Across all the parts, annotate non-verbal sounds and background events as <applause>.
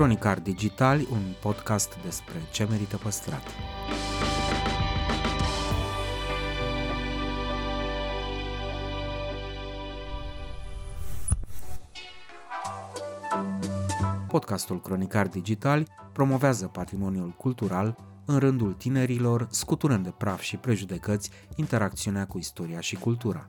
Cronicar Digitali, un podcast despre ce merită păstrat. Podcastul Cronicar Digitali promovează patrimoniul cultural în rândul tinerilor, scuturând de praf și prejudecăți interacțiunea cu istoria și cultura.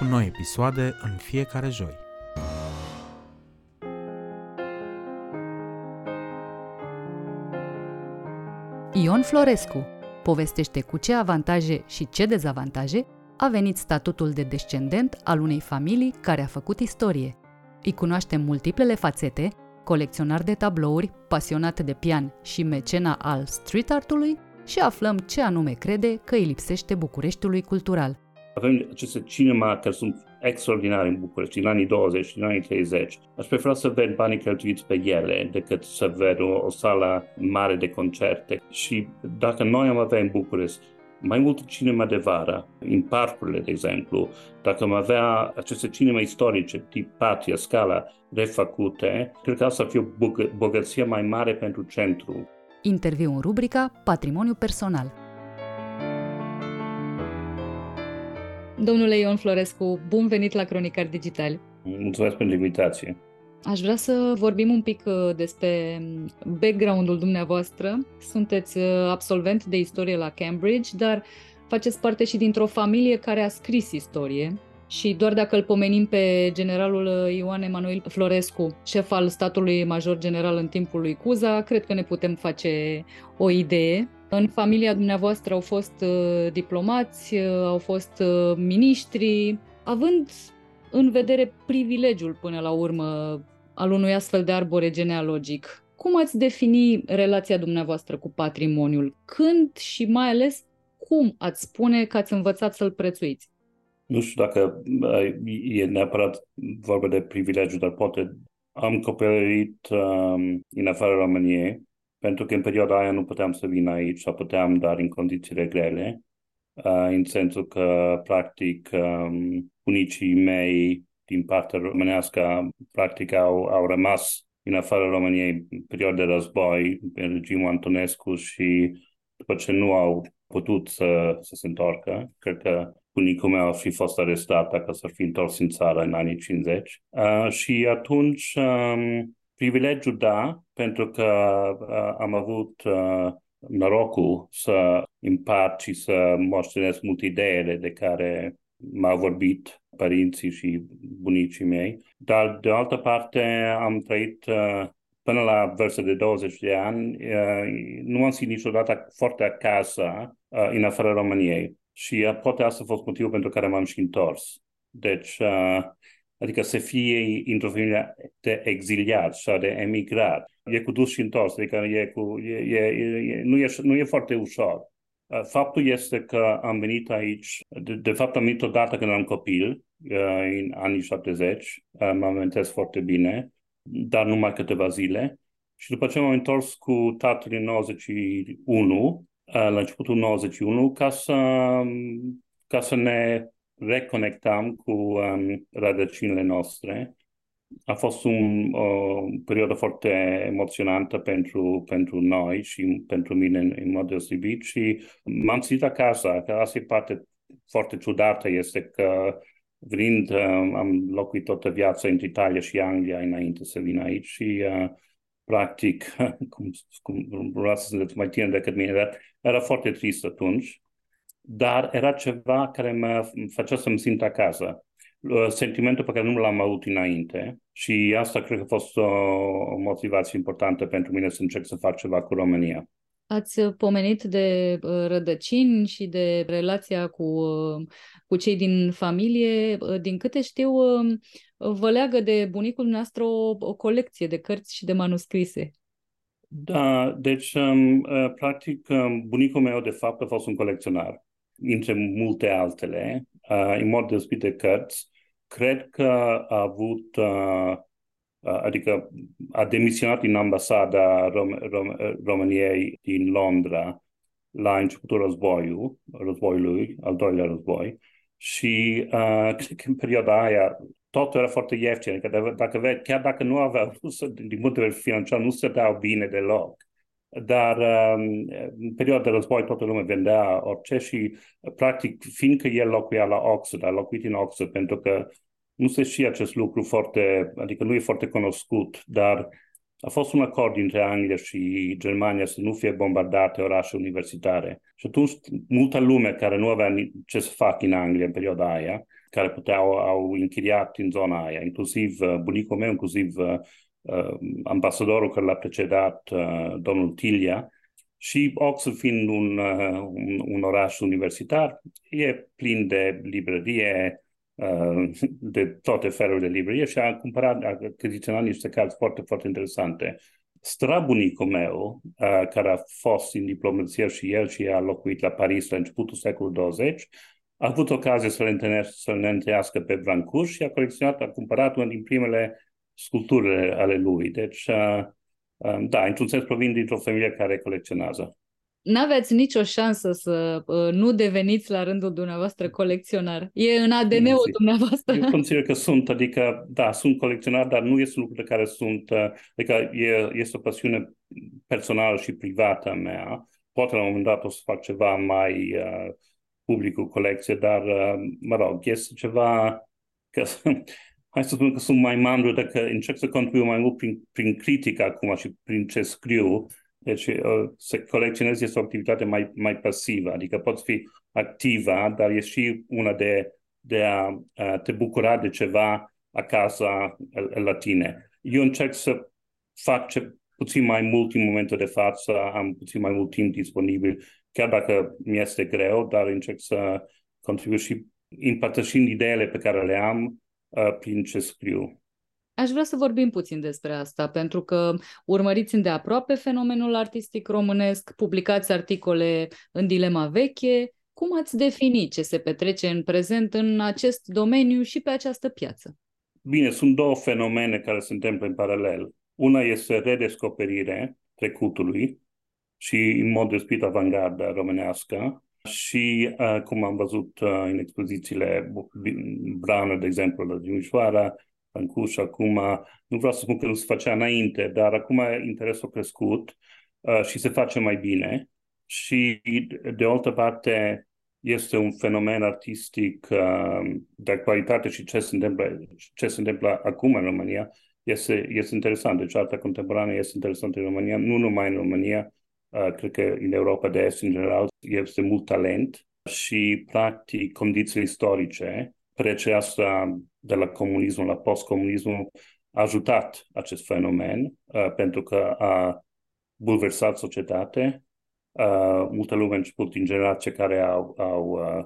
cu noi episoade în fiecare joi. Ion Florescu povestește cu ce avantaje și ce dezavantaje a venit statutul de descendent al unei familii care a făcut istorie. Îi cunoaștem multiplele fațete, colecționar de tablouri, pasionat de pian și mecena al street artului și aflăm ce anume crede că îi lipsește Bucureștiului cultural – avem aceste cinema care sunt extraordinare în București, în anii 20, în anii 30. Aș prefera să ved banii cheltuiți pe ele decât să ved o, o sală mare de concerte. Și dacă noi am avea în București mai mult cinema de vară, în parcurile, de exemplu, dacă am avea aceste cinema istorice, tip Patia, Scala, refăcute, cred că asta ar fi o bogăție mai mare pentru centru. Interviu în rubrica Patrimoniu personal. Domnule Ion Florescu, bun venit la Cronicar Digital. Mulțumesc pentru invitație. Aș vrea să vorbim un pic uh, despre background-ul dumneavoastră. Sunteți uh, absolvent de istorie la Cambridge, dar faceți parte și dintr-o familie care a scris istorie. Și doar dacă îl pomenim pe generalul uh, Ioan Emanuel Florescu, șef al statului major general în timpul lui Cuza, cred că ne putem face o idee. În familia dumneavoastră au fost uh, diplomați, uh, au fost uh, miniștri, având în vedere privilegiul până la urmă al unui astfel de arbore genealogic. Cum ați defini relația dumneavoastră cu patrimoniul? Când și mai ales cum ați spune că ați învățat să-l prețuiți? Nu știu dacă e neapărat vorba de privilegiu, dar poate am copilărit um, în afara României pentru că în perioada aia nu puteam să vin aici sau puteam, dar în condițiile grele, uh, în sensul că, practic, um, unicii mei din partea românească, practic, au, au rămas în afara României în perioada de război, în regimul Antonescu și după ce nu au putut să, să se întoarcă, cred că bunicul meu ar fi fost arestat dacă s-ar fi întors în țară în anii 50. Uh, și atunci um, Privilegiu, da, pentru că uh, am avut uh, norocul să împart și să moștenesc multe ideile de care m-au vorbit părinții și bunicii mei. Dar, de altă parte, am trăit uh, până la vârsta de 20 de ani, uh, nu am simțit niciodată foarte acasă uh, în afara României. Și uh, poate asta a fost motivul pentru care m-am și întors. Deci, uh, Adică să fie într-o familie de exiliat sau de emigrat. E cu dus și întors, adică e cu, e, e, e, nu, e, nu e foarte ușor. Faptul este că am venit aici, de, de fapt am venit odată când am copil, în anii 70, mă amintesc foarte bine, dar numai câteva zile. Și după ce m-am întors cu tatăl în 91, la începutul 91, ca să, ca să ne reconectam cu um, rădăcinile noastre. A fost un, o perioadă foarte emoționantă pentru, pentru noi și pentru mine în, în mod deosebit și m-am simțit acasă, că asta e parte foarte ciudată, este că venind, um, am locuit toată viața între Italia și Anglia înainte să vin aici și uh, practic, <laughs> cum, cum vreau să sunteți mai tineri decât mine, dar era foarte trist atunci dar era ceva care mă făcea să-mi simt acasă. Uh, sentimentul pe care nu l-am avut înainte și asta cred că a fost o, o motivație importantă pentru mine să încerc să fac ceva cu România. Ați pomenit de uh, rădăcini și de relația cu, uh, cu cei din familie. Din câte știu, vă leagă de bunicul nostru o, o colecție de cărți și de manuscrise. Da, deci, um, uh, practic, um, bunicul meu, de fapt, a fost un colecționar, între multe altele, uh, în mod deosebit de cărți. Cred că a avut, uh, uh, adică a demisionat din ambasada Rom- Rom- României din Londra la începutul războiului, războiului, al doilea război, și uh, <laughs> cred că în perioada aia totul era foarte ieftin. Adică dacă vezi, chiar dacă nu aveau, din punct de vedere financiar, nu se dau bine deloc. Dar um, în perioada de război toată lumea vendea orice și practic fiindcă el locuia la Oxford, a locuit în Oxford pentru că nu se știe acest lucru foarte, adică nu e foarte cunoscut, dar a fost un acord între Anglia și Germania să nu fie bombardate orașe universitare. Și atunci multă lume care nu avea ce să facă în Anglia în perioada aia, care puteau, au închiriat în zona aia, inclusiv uh, bunicul meu, inclusiv uh, uh, ambasadorul care l-a precedat, uh, domnul Tilia, și Oxford fiind un, uh, un, un oraș universitar, e plin de librărie, uh, <laughs> de toate felurile de librărie și a cumpărat, a achiziționat niște cărți foarte, foarte interesante. Strabunicul meu, uh, care a fost în diplomație și el și a locuit la Paris la începutul secolului 20, a avut ocazia să le întâlnească, să le întâlnească pe Brancuș și a colecționat, a cumpărat una din primele sculpturi ale lui. Deci, uh, uh, da, într-un sens provin dintr-o familie care colecționează. N-aveți nicio șansă să uh, nu deveniți la rândul dumneavoastră colecționar. E în ADN-ul dumneavoastră. Eu consider că sunt, adică, da, sunt colecționar, dar nu este lucru de care sunt, uh, adică e, este o pasiune personală și privată a mea. Poate la un moment dat o să fac ceva mai uh, public cu colecție, dar, uh, mă rog, este ceva că <laughs> hai să spun că sunt mai mandru dacă încerc să contribu mai mult prin, prin critică acum și prin ce scriu. Deci uh, să colecționezi este o activitate mai, mai pasivă, adică poți fi activă, dar e și una de, de a, a te bucura de ceva acasă la tine. Eu încerc să fac ce, puțin mai mult în momentul de față, am puțin mai mult timp disponibil chiar dacă mi este greu, dar încerc să contribu și împărtășind ideile pe care le am uh, prin ce scriu. Aș vrea să vorbim puțin despre asta, pentru că urmăriți îndeaproape fenomenul artistic românesc, publicați articole în dilema veche. Cum ați defini ce se petrece în prezent în acest domeniu și pe această piață? Bine, sunt două fenomene care se întâmplă în paralel. Una este redescoperire trecutului, și în mod deosebit avangardă românească. Și uh, cum am văzut uh, în expozițiile Brana, de exemplu, la Dimișoara, în Cuș, acum, nu vreau să spun că nu se facea înainte, dar acum interesul a crescut uh, și se face mai bine. Și, de altă parte, este un fenomen artistic uh, de calitate și ce se întâmplă, ce se întâmplă acum în România este, este interesant. Deci arta contemporană este interesantă în România, nu numai în România, Uh, cred că în Europa de Est, în general, este mult talent și, practic, condiții istorice, trecerea asta de la comunism la postcomunism a ajutat acest fenomen uh, pentru că a bulversat societatea. Uh, multă lume, început din generație care au, au uh,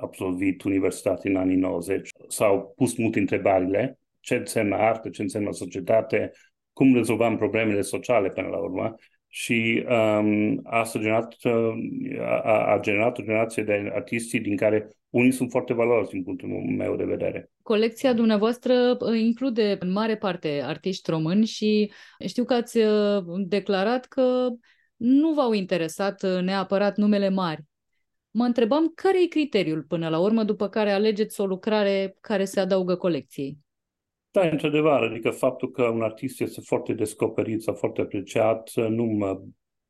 absolvit universitate în anii 90, s-au pus multe întrebările. Ce înseamnă artă, ce înseamnă societate, cum rezolvăm problemele sociale până la urmă și um, asta a generat, uh, a, a generat o generație de artiști din care unii sunt foarte valoroși din punctul meu de vedere. Colecția dumneavoastră uh, include în mare parte artiști români și știu că ați uh, declarat că nu v-au interesat neapărat numele mari. Mă întrebam care e criteriul până la urmă după care alegeți o lucrare care se adaugă colecției? Da, într-adevăr, adică faptul că un artist este foarte descoperit sau foarte apreciat nu mă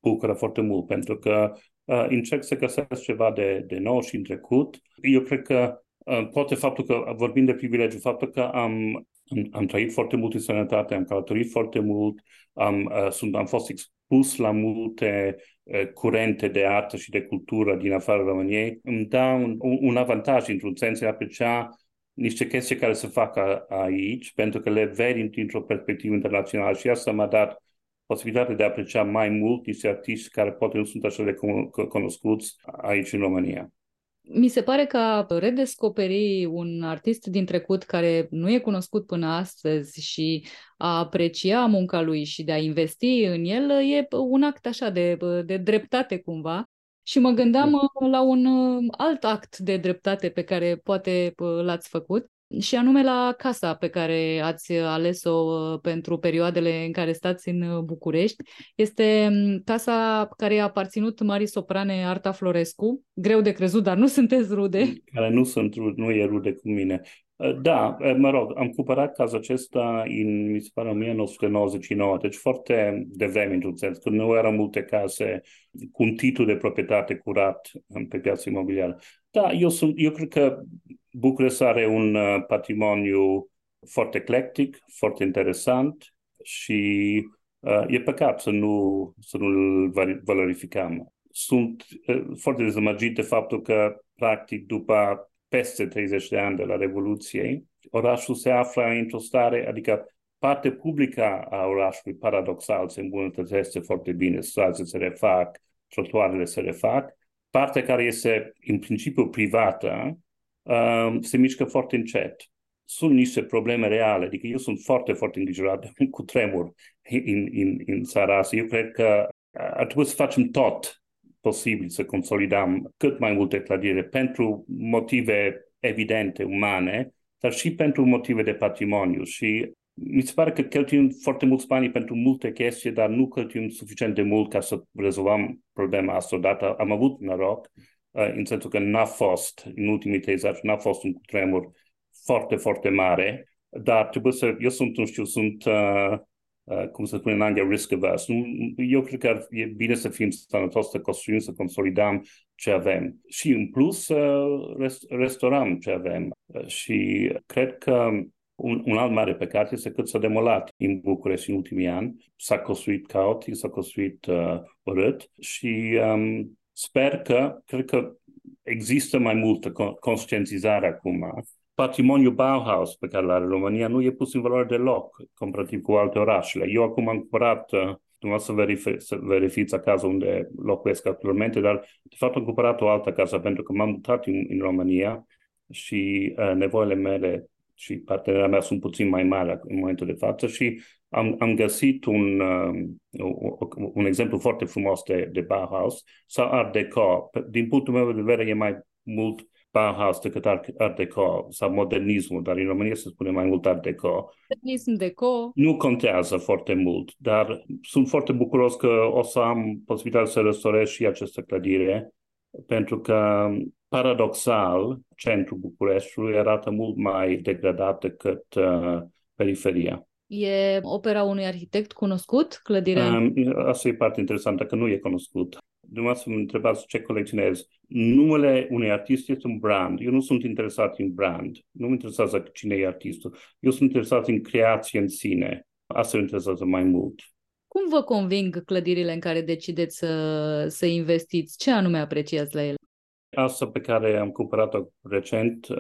bucură foarte mult, pentru că uh, încerc să găsesc ceva de, de nou și în trecut. Eu cred că uh, poate faptul că, vorbim de privilegiu, faptul că am, am, am trăit foarte mult în sănătate, am călătorit foarte mult, am, uh, sunt, am fost expus la multe uh, curente de artă și de cultură din afara României, îmi dă un, un avantaj, într-un sens, de a aprecia niște chestii care se fac a, aici, pentru că le vedi dintr-o perspectivă internațională și asta m-a dat posibilitatea de a aprecia mai mult niște artiști care poate nu sunt așa de cunoscuți aici în România. mi se pare că a redescoperi un artist din trecut care nu e cunoscut până astăzi și a aprecia munca lui și de a investi în el e un act așa de, de dreptate cumva. Și mă gândeam da. la un alt act de dreptate pe care poate l-ați făcut și anume la casa pe care ați ales-o uh, pentru perioadele în care stați în uh, București. Este mm, casa care a aparținut Marii Soprane Arta Florescu. Greu de crezut, dar nu <laughs> sunteți rude. Care nu sunt rude, nu e rude cu mine. Uh, da, mă rog, am cumpărat casa acesta în, mi se pare, 1999, deci foarte devreme, într-un sens, când nu erau multe case cu un titlu de proprietate curat pe piața imobiliară. Da, eu, sunt, eu cred că București are un uh, patrimoniu foarte eclectic, foarte interesant și uh, e păcat să nu, să nu-l valorificăm. Sunt uh, foarte dezamăgit de faptul că, practic, după peste 30 de ani de la Revoluție, orașul se află într-o stare, adică partea publică a orașului, paradoxal, se îmbunătățește foarte bine, străzile se refac, trotuarele se refac, partea care este în principiu privată uh, se mișcă foarte încet. Sunt niște probleme reale, adică eu sunt foarte, foarte îngrijorat <laughs> cu tremur în, în, în țara asta. Eu cred că ar trebui să facem tot posibil să consolidăm cât mai multe clădiri pentru motive evidente, umane, dar și pentru motive de patrimoniu. Și mi se pare că cheltuim foarte mulți bani pentru multe chestii, dar nu cheltuim suficient de mult ca să rezolvăm problema asta odată. Am avut noroc, uh, în sensul că n-a fost, în ultimii 30 ani, n-a fost un tremur foarte, foarte mare, dar trebuie să, eu sunt, nu știu, sunt, uh, uh, cum se spune în Anglia, risk averse. Eu cred că e bine să fim sănătoși, să construim, să consolidăm ce avem. Și în plus să rest- restaurăm ce avem. Și cred că un, un alt mare păcat este că s-a demolat în București în ultimii ani. S-a construit caotic, s-a construit uh, urât și um, sper că, cred că există mai multă conștientizare acum. Patrimoniul Bauhaus pe care l-are România nu e pus în valoare deloc comparativ cu alte orașele. Eu acum am cumpărat uh, dumneavoastră să, verific, să verifiți acasă unde locuiesc actualmente, dar de fapt am cumpărat o altă casă pentru că m-am mutat în, în România și uh, nevoile mele și partenera mea sunt puțin mai mari în momentul de față și am, am găsit un, uh, un exemplu foarte frumos de, de Bauhaus sau Art Deco. Din punctul meu de vedere e mai mult Bauhaus decât Art, Art Deco sau modernismul, dar în România se spune mai mult Art Deco. Modernism Deco. Nu contează foarte mult, dar sunt foarte bucuros că o să am posibilitatea să restaurez și această clădire pentru că paradoxal, centrul Bucureștiului arată mult mai degradat decât uh, periferia. E opera unui arhitect cunoscut, clădirea? Um, asta e parte interesantă, că nu e cunoscut. Dumneavoastră mă întrebați ce colecționez. Numele unui artist este un brand. Eu nu sunt interesat în brand. Nu mă interesează cine e artistul. Eu sunt interesat în creație în sine. Asta mă interesează mai mult. Cum vă conving clădirile în care decideți să, să investiți? Ce anume apreciați la ele? Asta pe care am cumpărat-o recent uh,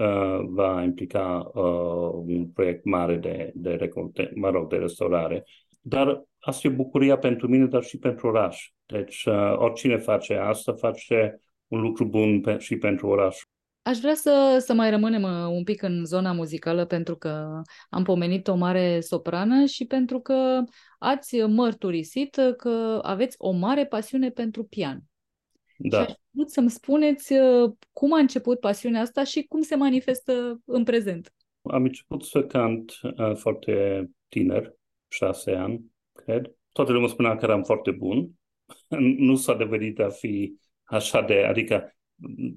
va implica uh, un proiect mare de, de recolte, mă rog, de restaurare. Dar asta e bucuria pentru mine, dar și pentru oraș. Deci uh, oricine face asta, face un lucru bun pe, și pentru oraș. Aș vrea să, să mai rămânem uh, un pic în zona muzicală pentru că am pomenit o mare soprană și pentru că ați mărturisit că aveți o mare pasiune pentru pian. Da. Și aș vrut să-mi spuneți uh, cum a început pasiunea asta și cum se manifestă în prezent. Am început să cant uh, foarte tiner, șase ani, cred. Toată lumea spunea că eram foarte bun. <laughs> nu s-a devenit a fi așa de, adică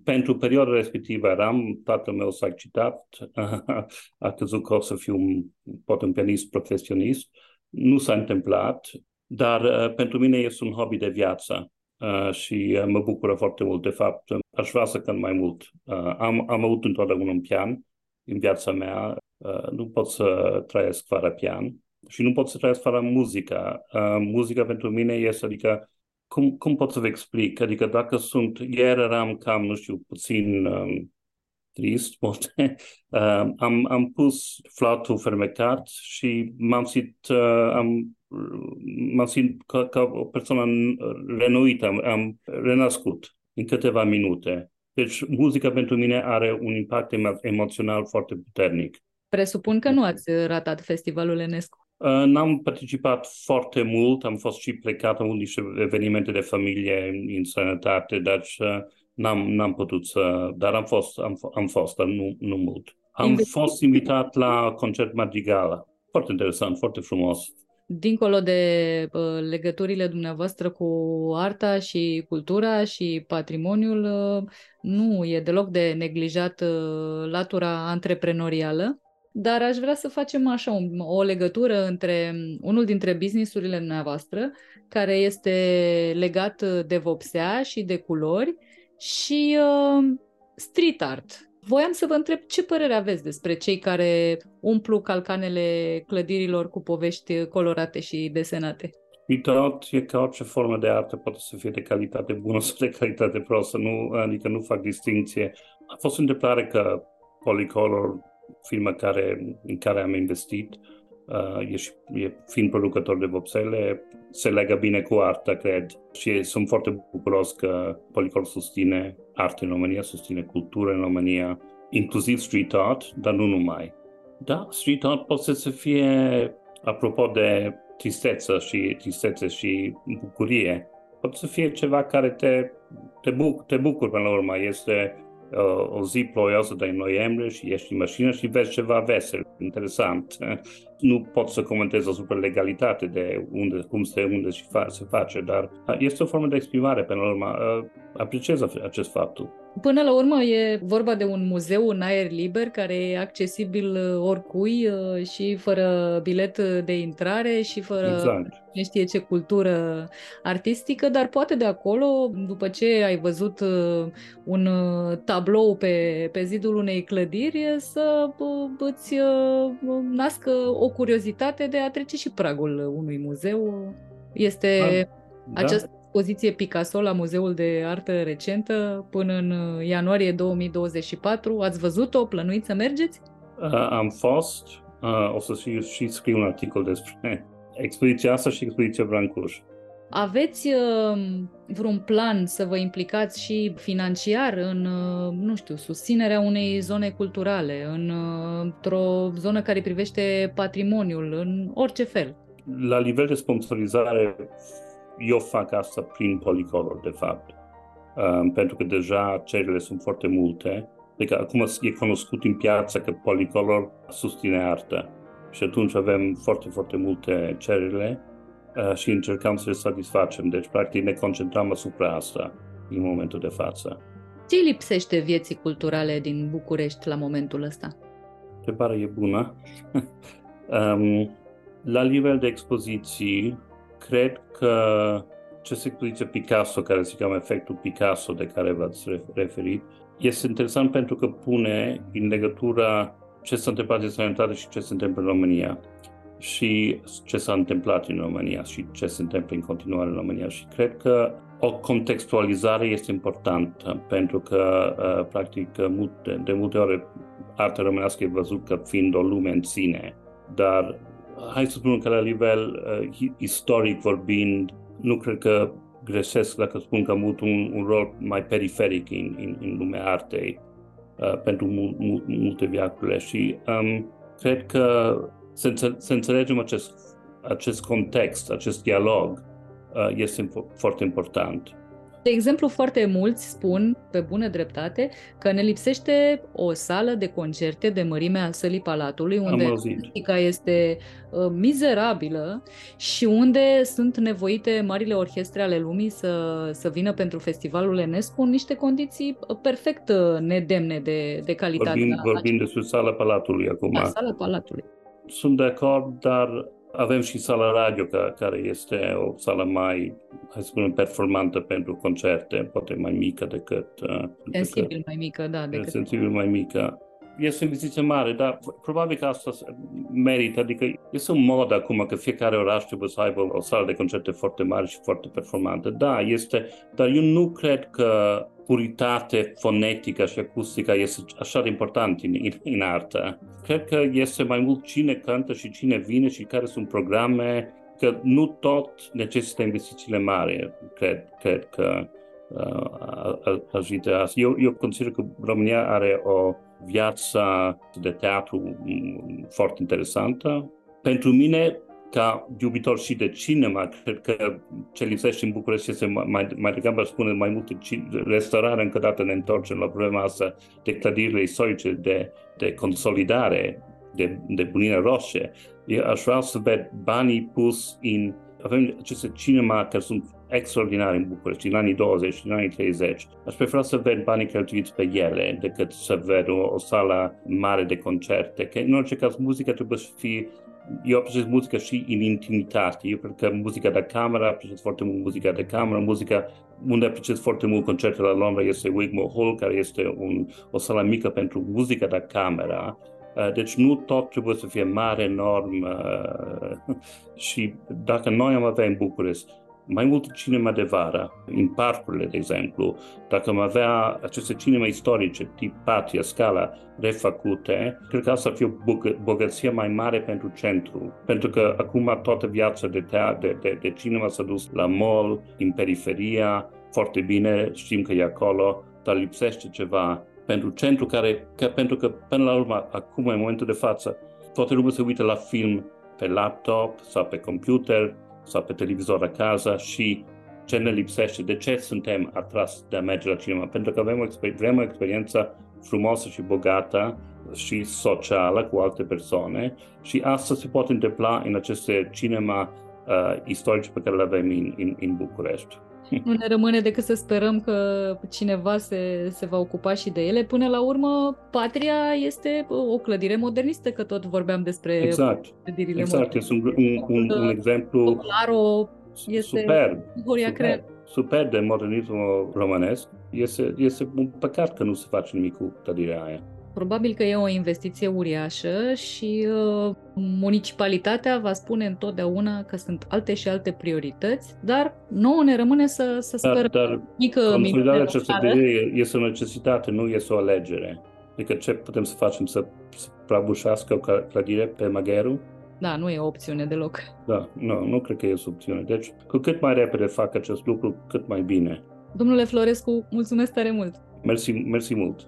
pentru perioada respectivă eram, tatăl meu s-a excitat, <laughs> a crezut că o să fiu un, pot un pianist profesionist. Nu s-a întâmplat, dar uh, pentru mine este un hobby de viață uh, și uh, mă bucură foarte mult. De fapt, aș vrea să cânt mai mult. Uh, am, am avut întotdeauna un pian în viața mea. Uh, nu pot să trăiesc fără pian și nu pot să trăiesc fără muzica. Uh, muzica pentru mine este, adică, cum, cum pot să vă explic? Adică dacă sunt, ieri eram cam, nu știu, puțin um, trist, <laughs> poate, uh, am, am pus flautul fermecat și m-am simțit, uh, am, m-am simțit ca, ca o persoană renuită, am, am renascut în câteva minute. Deci muzica pentru mine are un impact emoțional foarte puternic. Presupun că nu ați ratat festivalul Enescu. Uh, n-am participat foarte mult, am fost și plecat în niște evenimente de familie în sănătate, deci uh, n-am, n-am putut să... Dar am fost, am, am fost, dar nu, nu mult. Am Investi- fost invitat la concert Madrigala. Foarte interesant, foarte frumos. Dincolo de uh, legăturile dumneavoastră cu arta și cultura și patrimoniul, uh, nu e deloc de neglijat uh, latura antreprenorială dar aș vrea să facem așa o, o legătură între unul dintre businessurile dumneavoastră, care este legat de vopsea și de culori, și uh, street art. Voiam să vă întreb ce părere aveți despre cei care umplu calcanele clădirilor cu povești colorate și desenate. Street art e ca orice formă de artă, poate să fie de calitate bună sau de calitate prostă, nu, adică nu fac distinție. A fost o întâmplare că Polycolor firma care, în care am investit, uh, e, și, e fiind producător de vopsele, se legă bine cu arta, cred. Și sunt foarte bucuros că Policor susține arte în România, susține cultură în România, inclusiv street art, dar nu numai. Da, street art poate să fie, apropo de tristețe și tristețe și bucurie, poate să fie ceva care te, te, buc, te bucur până la urmă. Este uh, o zi ploioasă de noiembrie și ești în mașină și vezi ceva vesel, interesant. <laughs> Nu pot să comentez asupra legalitate de unde, cum se, unde se, fa- se face, dar uh, este o formă de exprimare, până la urmă. Uh, apreciez acest fapt. Până la urmă e vorba de un muzeu în aer liber care e accesibil uh, oricui uh, și fără bilet de intrare și fără exact. nu știe ce cultură artistică, dar poate de acolo, după ce ai văzut uh, un tablou pe, pe zidul unei clădiri, să îți nască o curiozitate de a trece și pragul unui muzeu. Este da. această expoziție Picasso la Muzeul de Artă Recentă până în uh, ianuarie 2024. Ați văzut-o? Plănuiți să mergeți? Uh, am fost. Uh, o să și, și scriu un articol despre expoziția asta și expoziția Brancuș. Aveți uh, vreun plan să vă implicați și financiar în, uh, nu știu, susținerea unei zone culturale, în, uh, într-o zonă care privește patrimoniul, în orice fel? La nivel de sponsorizare, eu fac asta prin policolor, de fapt, um, pentru că deja cererile sunt foarte multe. Adică acum e cunoscut în piață că policolor susține artă și atunci avem foarte, foarte multe cererile uh, și încercăm să le satisfacem. Deci, practic, ne concentrăm asupra asta în momentul de față. Ce lipsește vieții culturale din București la momentul ăsta? Întrebarea e bună. <laughs> um, la nivel de expoziții, cred că ce se expoziție Picasso, care se cheamă efectul Picasso de care v-ați referit, este interesant pentru că pune în legătura ce s-a întâmplat în sănătate și ce se întâmplă în România și ce s-a întâmplat în România și ce se întâmplă în continuare în România. Și cred că o contextualizare este importantă, pentru că, uh, practic, de multe ori arta românească e văzut ca fiind o lume în sine, dar hai să spunem că la nivel uh, istoric vorbind, nu cred că greșesc dacă spun că am avut un, un rol mai periferic în, în, în lumea artei uh, pentru mu, mu, multe viacurile și um, cred că să, înțe- să înțelegem acest, acest context, acest dialog uh, este foarte important. De exemplu, foarte mulți spun, pe bună dreptate, că ne lipsește o sală de concerte de mărimea sălii Palatului, unde muzica este uh, mizerabilă și unde sunt nevoite marile orchestre ale lumii să, să vină pentru festivalul Enescu în niște condiții uh, perfect uh, nedemne de, de calitate. Vorbim, vorbim despre sala Palatului acum. Da, sala Palatului. Sunt de acord, dar avem și sala radio, care este o sală mai, hai să spunem, performantă pentru concerte, poate mai mică decât... Uh, sensibil decât, mai mică, da. Decât... Sensibil mai mică. Este o investiție mare, dar probabil că asta merită, adică este un mod acum că fiecare oraș trebuie să aibă o sală de concerte foarte mare și foarte performantă. Da, este, dar eu nu cred că puritate fonetică și acustică este așa de important în, în, în artă. Cred că este mai mult cine cântă și cine vine și care sunt programe, că nu tot necesită investițiile mari, cred, cred că uh, ajută asta. Eu, eu consider că România are o viață de teatru mm, foarte interesantă. Pentru mine, ca iubitor și de cinema, cred că ce lipsește în București este mai, mai degrabă spune mai multe restaurare, încă dată ne întorcem la problema asta de clădirile istorice, de, de consolidare, de, de bunire roșie. Eu aș vrea să ved banii pus în avem aceste cinema care sunt extraordinare în București, în anii 20 și în anii 30. Aș prefera să ved banii cheltuiți pe ele decât să ved o, o sală mare de concerte. Că în orice caz, muzica trebuie să fie eu apreciez muzica și în intimitate. Eu cred că muzica de cameră, apreciez foarte mult muzica de cameră, muzica unde apreciez foarte mult concertele la Londra este Wigmore Hall, care este un, o sală mică pentru muzica de cameră. Uh, deci nu tot trebuie să fie mare, enorm. Uh, <laughs> și dacă noi am avea în București mai mult cinema de vară, în parcurile, de exemplu, dacă am avea aceste cinema istorice, tip Patria, Scala, refăcute, cred că asta ar fi o bogăție mai mare pentru centru. Pentru că acum toată viața de, tea, de, de, de cinema s-a dus la mall, în periferia, foarte bine, știm că e acolo, dar lipsește ceva pentru centru care, că, pentru că până la urmă, acum, în momentul de față, toată lumea se uită la film pe laptop sau pe computer, sau pe televizor acasă și ce ne lipsește, de ce suntem atras de a merge la cinema? Pentru că avem o, vrem o experiență frumoasă și bogată și socială cu alte persoane și asta se poate întâmpla în aceste cinema uh, istorice pe care le avem în, în, în București. <laughs> Nu ne rămâne decât să sperăm că cineva se, se va ocupa și de ele. Până la urmă, Patria este o clădire modernistă, că tot vorbeam despre exact. clădirile exact. Este un, un, un, un exemplu Claro este superb, superb, superb de modernism românesc. Este, este un păcat că nu se face nimic cu clădirea aia. Probabil că e o investiție uriașă și uh, municipalitatea va spune întotdeauna că sunt alte și alte priorități, dar nouă ne rămâne să, să sperăm. Dar, dar mică, consolidarea acestei idei este o necesitate, nu este o alegere. Adică ce putem să facem? Să, să prăbușească o clădire pe Magheru? Da, nu e o opțiune deloc. Da, nu, nu cred că e o opțiune. Deci, cu cât mai repede fac acest lucru, cât mai bine. Domnule Florescu, mulțumesc tare mult! Mersi, mersi mult!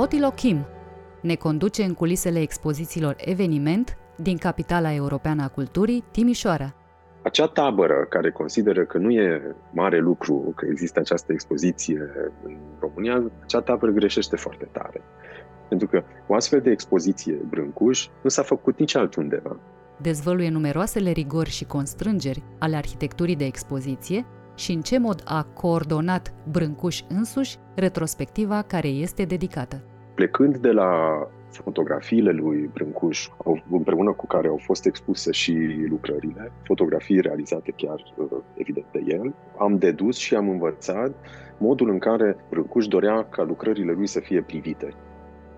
Otilo Kim ne conduce în culisele expozițiilor eveniment din capitala europeană a culturii, Timișoara. Acea tabără care consideră că nu e mare lucru că există această expoziție în România, acea tabără greșește foarte tare. Pentru că o astfel de expoziție Brâncuș nu s-a făcut nici altundeva. Dezvăluie numeroasele rigori și constrângeri ale arhitecturii de expoziție și în ce mod a coordonat Brâncuș însuși retrospectiva care este dedicată. Plecând de la fotografiile lui Brâncuș, împreună cu care au fost expuse și lucrările, fotografii realizate chiar uh, evident de el, am dedus și am învățat modul în care Brâncuș dorea ca lucrările lui să fie privite.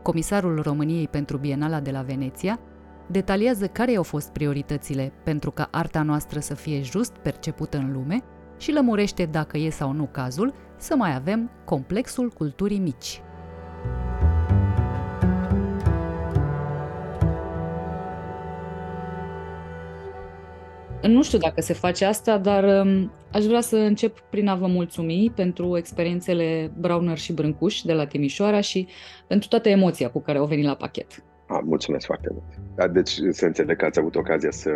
Comisarul României pentru Bienala de la Veneția detaliază care au fost prioritățile pentru ca arta noastră să fie just percepută în lume și lămurește dacă e sau nu cazul să mai avem complexul culturii mici. Nu știu dacă se face asta, dar um, aș vrea să încep prin a vă mulțumi pentru experiențele Browner și Brâncuș de la Timișoara și pentru toată emoția cu care au venit la pachet. A, mulțumesc foarte mult. Da, deci să înțeleg că ați avut ocazia să,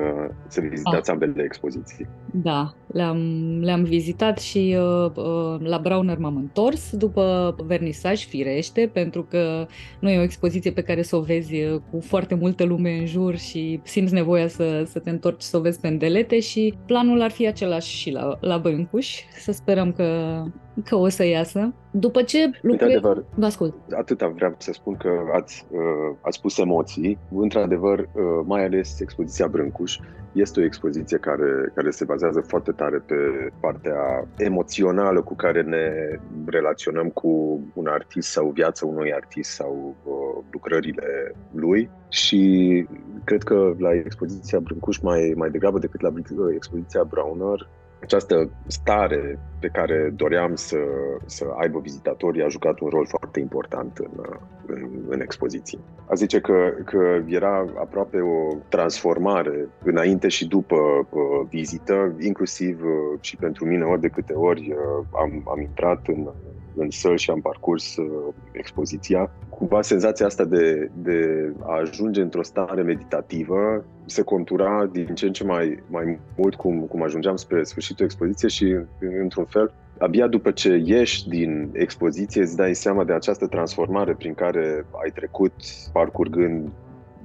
să vizitați ah. ambele expoziții. Da, le-am, le-am vizitat și uh, uh, la Browner m-am întors după vernisaj, firește, pentru că nu e o expoziție pe care să o vezi uh, cu foarte multă lume în jur și simți nevoia să, să te întorci să o vezi pe îndelete și planul ar fi același și la, la Băncuș. Să sperăm că, că o să iasă. După ce lucrez... Vă ascult. Atâta vreau să spun că ați, uh, ați spus emoții. Într-adevăr, uh, mai ales expoziția Brâncuș este o expoziție care, care se bazează foarte tare pe partea emoțională cu care ne relaționăm cu un artist sau viața unui artist sau uh, lucrările lui. Și cred că la expoziția Brâncuș mai, mai degrabă decât la expoziția Browner această stare pe care doream să, să aibă vizitatorii a jucat un rol foarte important în, în, în expoziție. A zice că, că era aproape o transformare înainte și după uh, vizită, inclusiv uh, și pentru mine ori de câte ori uh, am, am intrat în în săl și am parcurs uh, expoziția, cumva senzația asta de, de a ajunge într-o stare meditativă se contura din ce în ce mai, mai mult cum, cum ajungeam spre sfârșitul expoziției și, într-un fel, abia după ce ieși din expoziție îți dai seama de această transformare prin care ai trecut parcurgând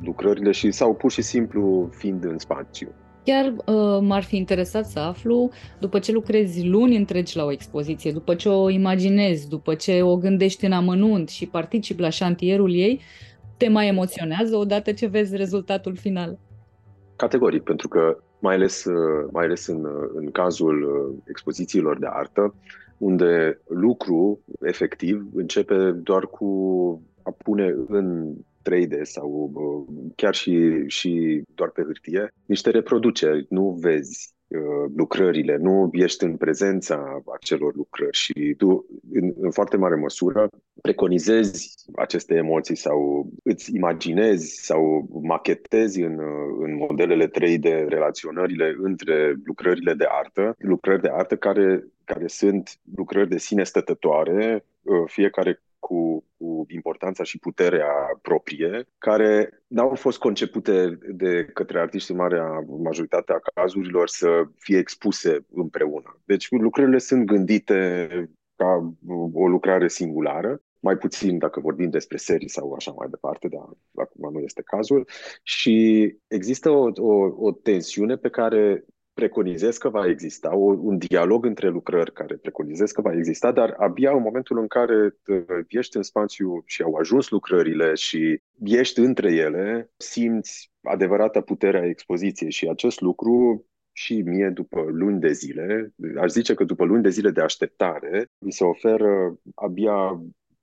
lucrările și sau pur și simplu fiind în spațiu. Chiar uh, m-ar fi interesat să aflu, după ce lucrezi luni întregi la o expoziție, după ce o imaginezi, după ce o gândești în amănunt și participi la șantierul ei, te mai emoționează odată ce vezi rezultatul final? Categoric, pentru că mai ales, uh, mai ales în, uh, în cazul uh, expozițiilor de artă, unde lucru efectiv începe doar cu a pune în 3D sau chiar și, și doar pe hârtie, niște reproduceri, nu vezi uh, lucrările, nu ești în prezența acelor lucrări și tu, în, în foarte mare măsură, preconizezi aceste emoții sau îți imaginezi sau machetezi în, în modelele 3D relaționările între lucrările de artă, lucrări de artă care, care sunt lucrări de sine stătătoare, uh, fiecare cu, cu importanța și puterea proprie, care n-au fost concepute de către artiști în marea majoritatea cazurilor să fie expuse împreună. Deci lucrurile sunt gândite ca o lucrare singulară, mai puțin dacă vorbim despre serii sau așa mai departe, dar acum nu este cazul. Și există o, o, o tensiune pe care preconizez că va exista o, un dialog între lucrări care preconizez că va exista, dar abia în momentul în care uh, ești în spațiu și au ajuns lucrările și ești între ele, simți adevărata puterea expoziției și acest lucru și mie după luni de zile, aș zice că după luni de zile de așteptare, mi se oferă abia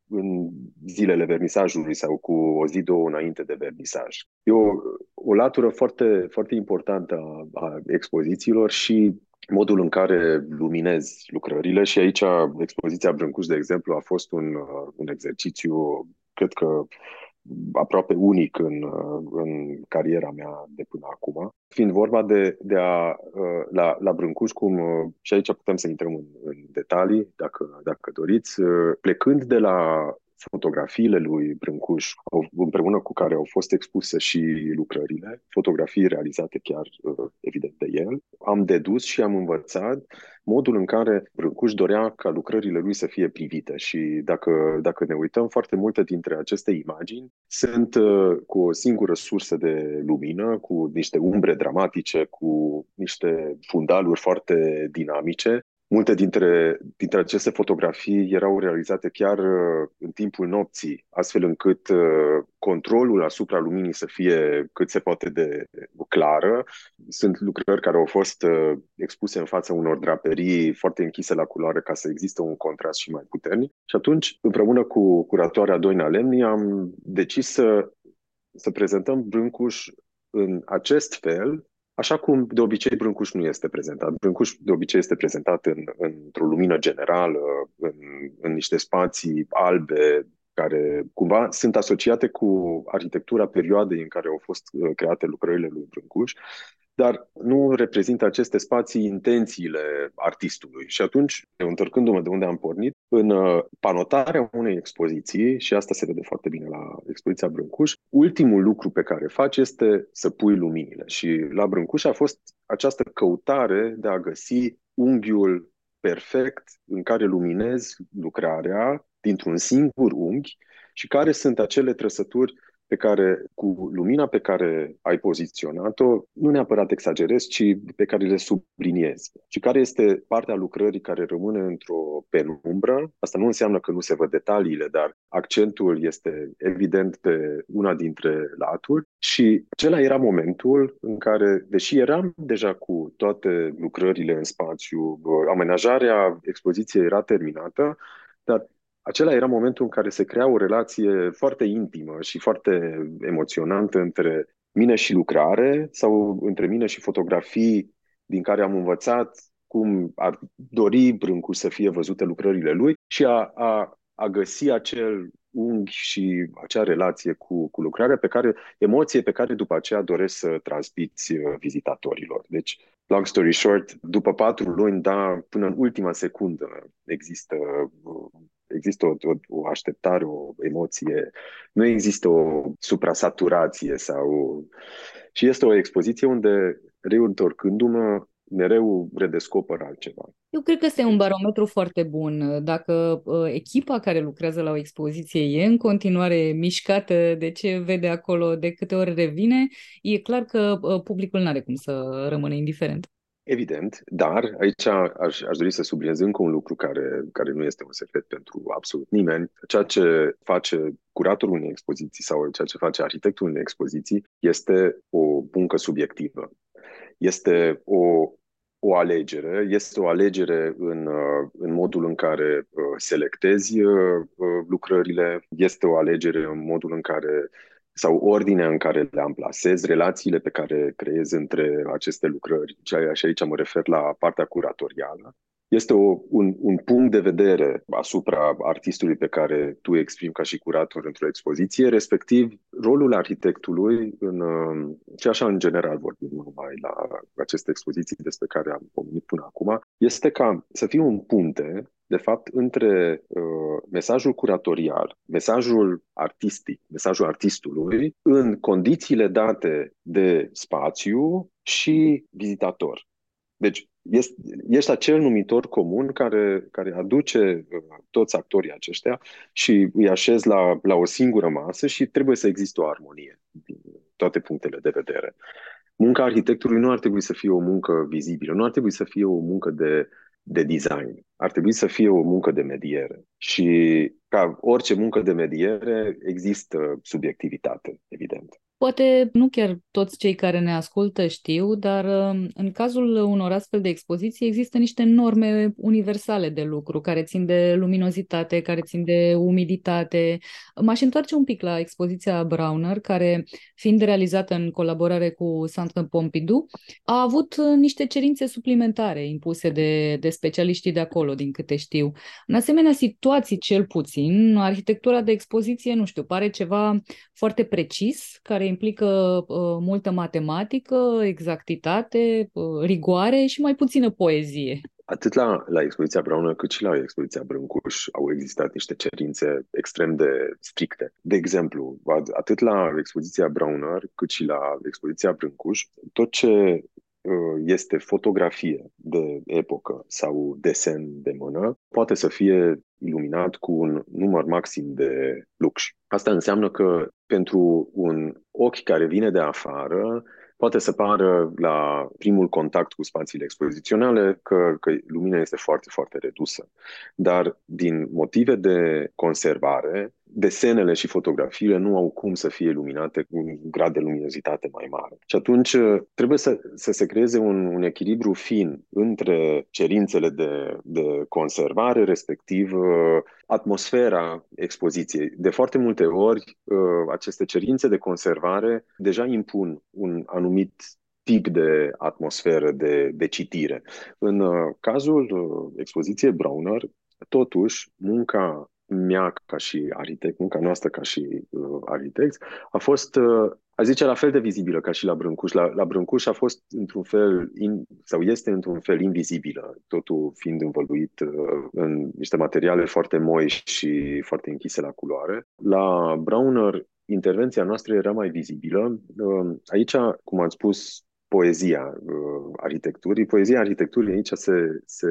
în zilele vernisajului sau cu o zi, două înainte de vernisaj. E o, o latură foarte, foarte importantă a, a expozițiilor și modul în care luminezi lucrările și aici expoziția Brâncuș, de exemplu, a fost un, un exercițiu, cred că aproape unic în, în cariera mea de până acum, fiind vorba de, de a, la, la Brâncuș, cum, și aici putem să intrăm în, în detalii, dacă, dacă doriți, plecând de la fotografiile lui Brâncuș, împreună cu care au fost expuse și lucrările, fotografii realizate chiar, uh, evident, de el, am dedus și am învățat modul în care Brâncuș dorea ca lucrările lui să fie privite și dacă, dacă ne uităm, foarte multe dintre aceste imagini sunt uh, cu o singură sursă de lumină, cu niște umbre dramatice, cu niște fundaluri foarte dinamice Multe dintre, dintre aceste fotografii erau realizate chiar uh, în timpul nopții, astfel încât uh, controlul asupra luminii să fie cât se poate de clară. Sunt lucrări care au fost uh, expuse în fața unor draperii foarte închise la culoare ca să existe un contrast și mai puternic. Și atunci, împreună cu curatoarea Doina Lemni, am decis să, să prezentăm Brâncuș în acest fel, Așa cum de obicei Brâncuș nu este prezentat. Brâncuș de obicei este prezentat în, într-o lumină generală, în, în niște spații albe, care cumva sunt asociate cu arhitectura perioadei în care au fost uh, create lucrările lui Brâncuș. Dar nu reprezintă aceste spații intențiile artistului. Și atunci, întorcându-mă de unde am pornit, în uh, panotarea unei expoziții, și asta se vede foarte bine la expoziția Brâncuș, ultimul lucru pe care faci este să pui luminile. Și la Brâncuș a fost această căutare de a găsi unghiul perfect în care luminezi lucrarea dintr-un singur unghi și care sunt acele trăsături pe care, cu lumina pe care ai poziționat-o, nu neapărat exagerezi, ci pe care le subliniezi. Și care este partea lucrării care rămâne într-o penumbră. Asta nu înseamnă că nu se văd detaliile, dar accentul este evident pe una dintre laturi și acela era momentul în care, deși eram deja cu toate lucrările în spațiu, amenajarea expoziției era terminată, dar acela era momentul în care se crea o relație foarte intimă și foarte emoționantă între mine și lucrare sau între mine și fotografii din care am învățat cum ar dori Brâncu să fie văzute lucrările lui și a, a, a găsi acel unghi și acea relație cu, cu lucrarea pe care, emoție pe care după aceea doresc să transmiți uh, vizitatorilor. Deci, long story short, după patru luni, da, până în ultima secundă există uh, există o, o, o așteptare, o emoție, nu există o suprasaturație sau... Și este o expoziție unde, reîntorcându-mă, mereu redescoperă altceva. Eu cred că este un barometru foarte bun. Dacă uh, echipa care lucrează la o expoziție e în continuare mișcată de ce vede acolo, de câte ori revine, e clar că uh, publicul nu are cum să rămână indiferent. Evident, dar aici aș, aș dori să subliniez încă un lucru care, care nu este un secret pentru absolut nimeni. Ceea ce face curatorul unei expoziții sau ceea ce face arhitectul unei expoziții este o muncă subiectivă. Este o, o alegere, este o alegere în, în modul în care uh, selectezi uh, lucrările, este o alegere în modul în care sau ordinea în care le amplasez, relațiile pe care creez între aceste lucrări, și aici mă refer la partea curatorială, este o, un, un punct de vedere asupra artistului pe care tu exprimi ca și curator într-o expoziție, respectiv rolul arhitectului în, și așa în general vorbim numai la aceste expoziții despre care am pomenit până acum, este ca să fie un punte de fapt, între uh, mesajul curatorial, mesajul artistic, mesajul artistului, în condițiile date de spațiu și vizitator. Deci, este, este acel numitor comun care, care aduce uh, toți actorii aceștia și îi așez la, la o singură masă și trebuie să existe o armonie din toate punctele de vedere. Munca arhitectului nu ar trebui să fie o muncă vizibilă, nu ar trebui să fie o muncă de de design. Ar trebui să fie o muncă de mediere. Și ca orice muncă de mediere, există subiectivitate, evident. Poate nu chiar toți cei care ne ascultă știu, dar um, în cazul unor astfel de expoziții există niște norme universale de lucru care țin de luminozitate, care țin de umiditate. M-aș întoarce un pic la expoziția Browner, care, fiind realizată în colaborare cu Centre Pompidou, a avut niște cerințe suplimentare impuse de, de specialiștii de acolo, din câte știu. În asemenea situații, cel puțin, arhitectura de expoziție, nu știu, pare ceva foarte precis, care implică uh, multă matematică, exactitate, uh, rigoare și mai puțină poezie. Atât la, la expoziția Braună cât și la expoziția Brâncuș au existat niște cerințe extrem de stricte. De exemplu, atât la expoziția Brauner cât și la expoziția Brâncuș, tot ce uh, este fotografie de epocă sau desen de mână, poate să fie iluminat cu un număr maxim de lux. Asta înseamnă că pentru un ochi care vine de afară, poate să pară la primul contact cu spațiile expoziționale că, că lumina este foarte, foarte redusă. Dar din motive de conservare, desenele și fotografiile nu au cum să fie iluminate cu un grad de luminozitate mai mare. Și atunci uh, trebuie să, să se creeze un, un echilibru fin între cerințele de, de conservare, respectiv uh, atmosfera expoziției. De foarte multe ori, uh, aceste cerințe de conservare deja impun un anumit tip de atmosferă de, de citire. În cazul expoziției Browner, totuși, munca mea ca și arhitect, munca noastră ca și uh, arhitect, a fost uh, a zice la fel de vizibilă ca și la Brâncuș. La, la Brâncuș a fost într-un fel, in, sau este într-un fel invizibilă, totul fiind învăluit uh, în niște materiale foarte moi și foarte închise la culoare. La Browner, intervenția noastră era mai vizibilă. Uh, aici, cum am spus, poezia uh, arhitecturii. Poezia arhitecturii aici se, se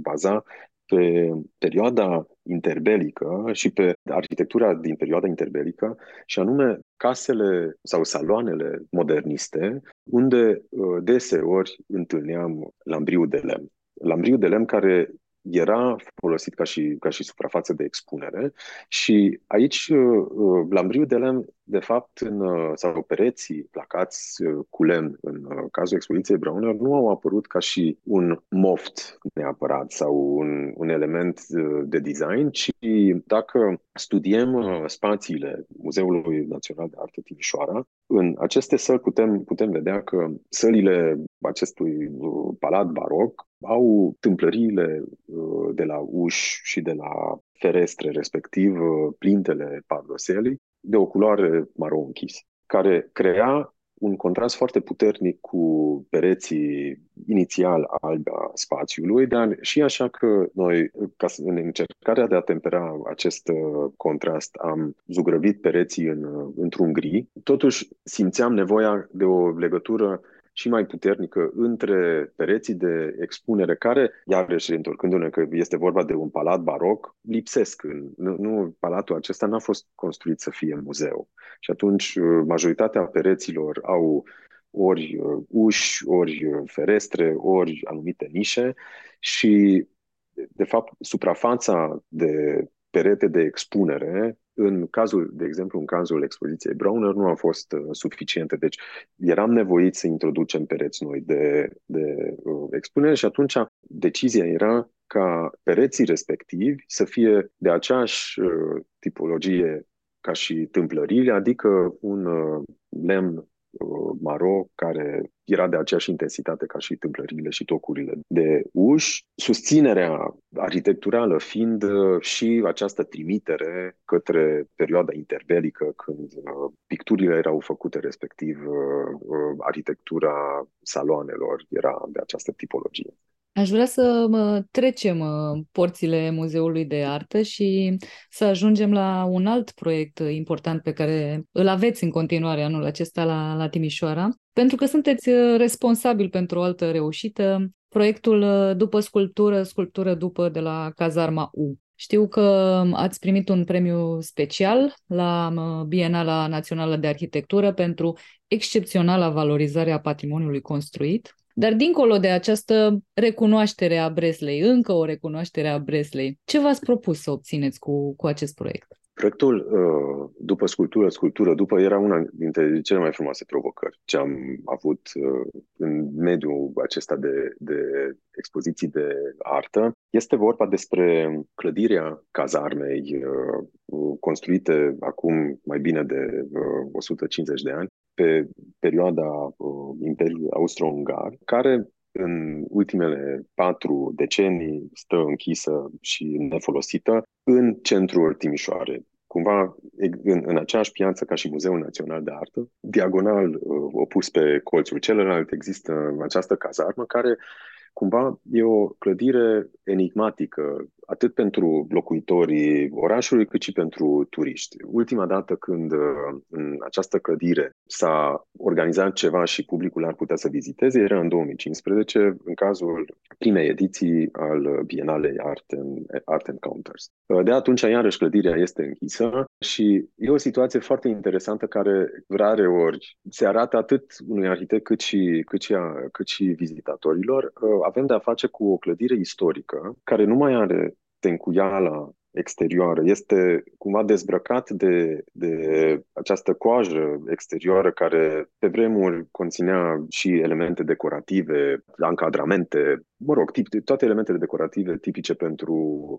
baza pe perioada interbelică și pe arhitectura din perioada interbelică, și anume casele sau saloanele moderniste, unde uh, deseori întâlneam lambriu de lemn. Lambriu de lemn care era folosit ca și, ca și suprafață de expunere și aici uh, uh, lambriu de lemn, de fapt, în, uh, sau pereții placați cu lemn în cazul expoziției Browner nu au apărut ca și un moft neapărat sau un, un element de design, ci dacă studiem spațiile Muzeului Național de Artă Timișoara, în aceste săli putem, putem vedea că sălile acestui palat baroc au tâmplăriile uh, de la uși și de la ferestre, respectiv uh, plintele pardoselii, de o culoare maro închis, care crea un contrast foarte puternic cu pereții inițial albi a spațiului, dar și așa că noi, ca în încercarea de a tempera acest uh, contrast, am zugrăvit pereții în, într-un gri, totuși simțeam nevoia de o legătură și mai puternică între pereții de expunere care, iarăși întorcându-ne că este vorba de un palat baroc, lipsesc. Nu, nu, palatul acesta n-a fost construit să fie muzeu. Și atunci uh, majoritatea pereților au ori uh, uși, ori uh, ferestre, ori anumite nișe și, de fapt, suprafața de perete de expunere. În cazul, de exemplu, în cazul expoziției Browner nu a fost uh, suficiente, deci eram nevoit să introducem pereți noi de, de uh, expunere și atunci decizia era ca pereții respectivi să fie de aceeași uh, tipologie ca și tâmplările, adică un uh, lemn Uh, maro, care era de aceeași intensitate ca și tâmplările și tocurile de uși, susținerea arhitecturală fiind uh, și această trimitere către perioada interbelică, când uh, picturile erau făcute, respectiv arhitectura saloanelor era de această tipologie. Aș vrea să mă trecem porțile Muzeului de Artă și să ajungem la un alt proiect important pe care îl aveți în continuare anul acesta la, la Timișoara, pentru că sunteți uh, responsabil pentru o altă reușită, proiectul uh, După Sculptură, Sculptură După de la Cazarma U. Știu că ați primit un premiu special la uh, Bienala Națională de Arhitectură pentru excepționala valorizare a patrimoniului construit. Dar dincolo de această recunoaștere a Breslei, încă o recunoaștere a Breslei, ce v-ați propus să obțineți cu, cu acest proiect? Proiectul uh, după sculptură, sculptură după era una dintre cele mai frumoase provocări ce am avut uh, în mediul acesta de, de expoziții de artă. Este vorba despre clădirea cazarmei uh, construite acum mai bine de 150 de ani pe perioada uh, Imperiului Austro-Ungar, care în ultimele patru decenii stă închisă și nefolosită în centrul Timișoare. Cumva în, în aceeași piață ca și Muzeul Național de Artă, diagonal uh, opus pe colțul celălalt, există această cazarmă care cumva e o clădire enigmatică, atât pentru locuitorii orașului, cât și pentru turiști. Ultima dată când uh, în această clădire s-a organizat ceva și publicul ar putea să viziteze era în 2015, în cazul primei ediții al Bienalei Art and, Art and Counters. Uh, de atunci, iarăși, clădirea este închisă și e o situație foarte interesantă care rare ori se arată atât unui arhitect cât și, cât și, a, cât și vizitatorilor. Uh, avem de a face cu o clădire istorică care nu mai are tencuiala exterioară, este cumva dezbrăcat de, de această coajă exterioară care pe vremuri conținea și elemente decorative, încadramente, mă rog, tip, toate elementele decorative tipice pentru,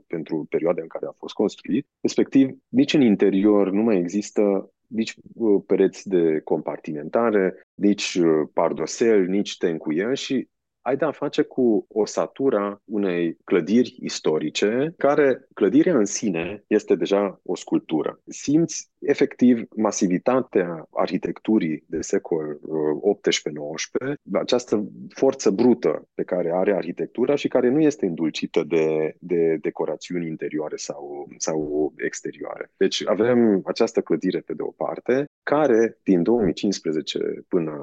pentru perioada în care a fost construit. Respectiv, nici în interior nu mai există nici uh, pereți de compartimentare, nici uh, pardosel, nici tencuie și ai de-a face cu osatura unei clădiri istorice, care clădirea în sine este deja o sculptură. Simți efectiv masivitatea arhitecturii de secol 18-19, această forță brută pe care are arhitectura și care nu este îndulcită de, de decorațiuni interioare sau, sau exterioare. Deci avem această clădire pe de o parte, care din 2015 până,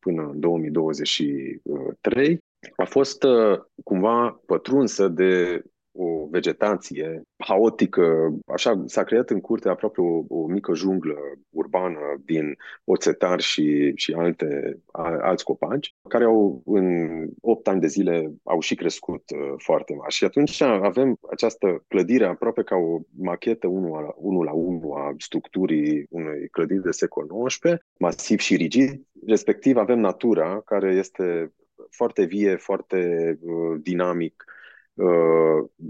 până în 2023 a fost uh, cumva pătrunsă de o vegetație haotică, așa s-a creat în curte aproape o, o mică junglă urbană din oțetari și, și alte, a, alți copaci, care au în 8 ani de zile au și crescut uh, foarte mari. Și atunci avem această clădire aproape ca o machetă 1 la 1, la 1 a structurii unei clădiri de secol XIX, masiv și rigid, respectiv avem natura care este foarte vie, foarte uh, dinamic, uh,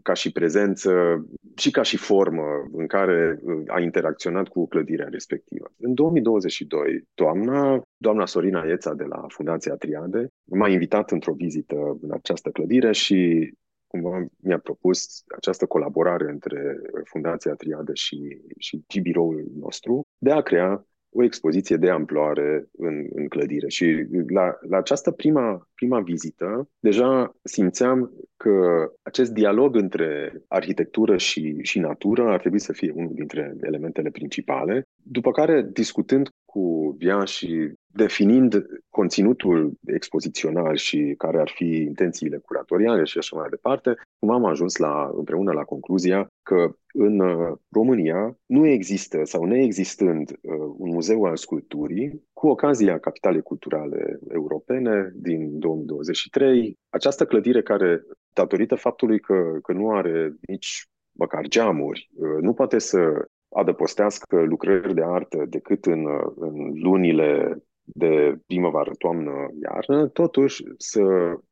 ca și prezență și ca și formă în care uh, a interacționat cu clădirea respectivă. În 2022, toamna, doamna Sorina Ieța de la Fundația Triade m-a invitat într-o vizită în această clădire și cumva mi-a propus această colaborare între Fundația Triade și, și, și biroul nostru de a crea o expoziție de amploare în, în clădire. Și la, la această prima, prima vizită, deja simțeam că acest dialog între arhitectură și, și natură ar trebui să fie unul dintre elementele principale. După care, discutând cu Bia și definind conținutul expozițional și care ar fi intențiile curatoriale și așa mai departe, cum am ajuns la, împreună la concluzia că în uh, România nu există sau neexistând uh, un muzeu al sculpturii, cu ocazia Capitalei Culturale Europene din 2023, această clădire care, datorită faptului că, că nu are nici măcar geamuri, uh, nu poate să adăpostească lucrări de artă decât în, în lunile de primăvară, toamnă, iarnă, totuși să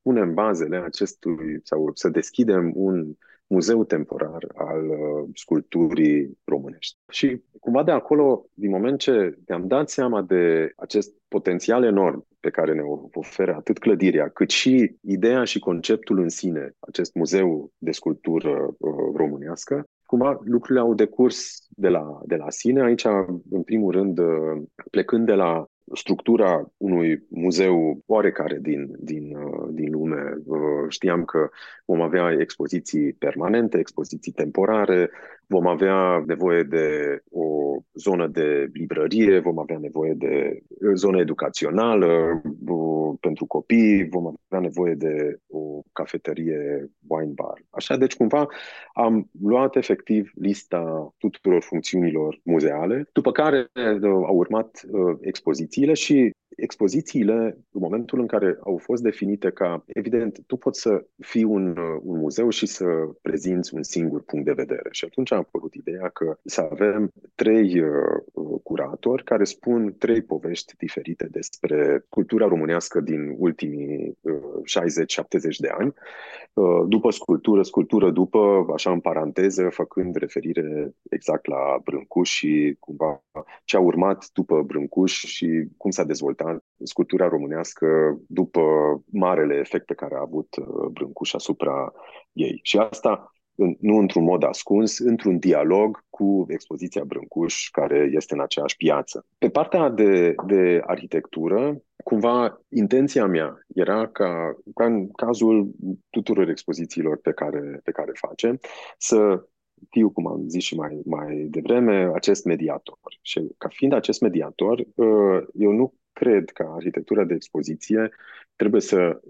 punem bazele acestui sau să deschidem un muzeu temporar al uh, sculpturii românești. Și cumva de acolo, din moment ce ne-am dat seama de acest potențial enorm pe care ne oferă atât clădirea, cât și ideea și conceptul în sine, acest muzeu de sculptură uh, românească, cumva lucrurile au decurs de la, de la sine. Aici, în primul rând, uh, plecând de la structura unui muzeu oarecare din, din, uh, din lume. Uh, știam că vom avea expoziții permanente, expoziții temporare, vom avea nevoie de o zonă de librărie, vom avea nevoie de zonă educațională pentru copii, vom avea nevoie de o cafeterie wine bar. Așa, deci cumva am luat efectiv lista tuturor funcțiunilor muzeale, după care uh, au urmat uh, expozițiile și expozițiile, în momentul în care au fost definite ca, evident, tu poți să fii un, uh, un muzeu și să prezinți un singur punct de vedere. Și atunci a apărut ideea că să avem trei uh, curatori care spun trei povești diferite despre cultura românească din ultimii uh, 60-70 de ani. Uh, după sculptură, sculptură după, așa în paranteză, făcând referire exact la Brâncuș și cumva ce a urmat după Brâncuș și cum s-a dezvoltat sculptura românească după marele efect pe care a avut uh, Brâncuș asupra ei. Și asta nu într-un mod ascuns, într-un dialog cu expoziția Brâncuș, care este în aceeași piață. Pe partea de, de arhitectură, cumva intenția mea era ca, ca în cazul tuturor expozițiilor pe care, pe care facem, să fiu, cum am zis și mai, mai devreme, acest mediator. Și ca fiind acest mediator, uh, eu nu cred că arhitectura de expoziție trebuie să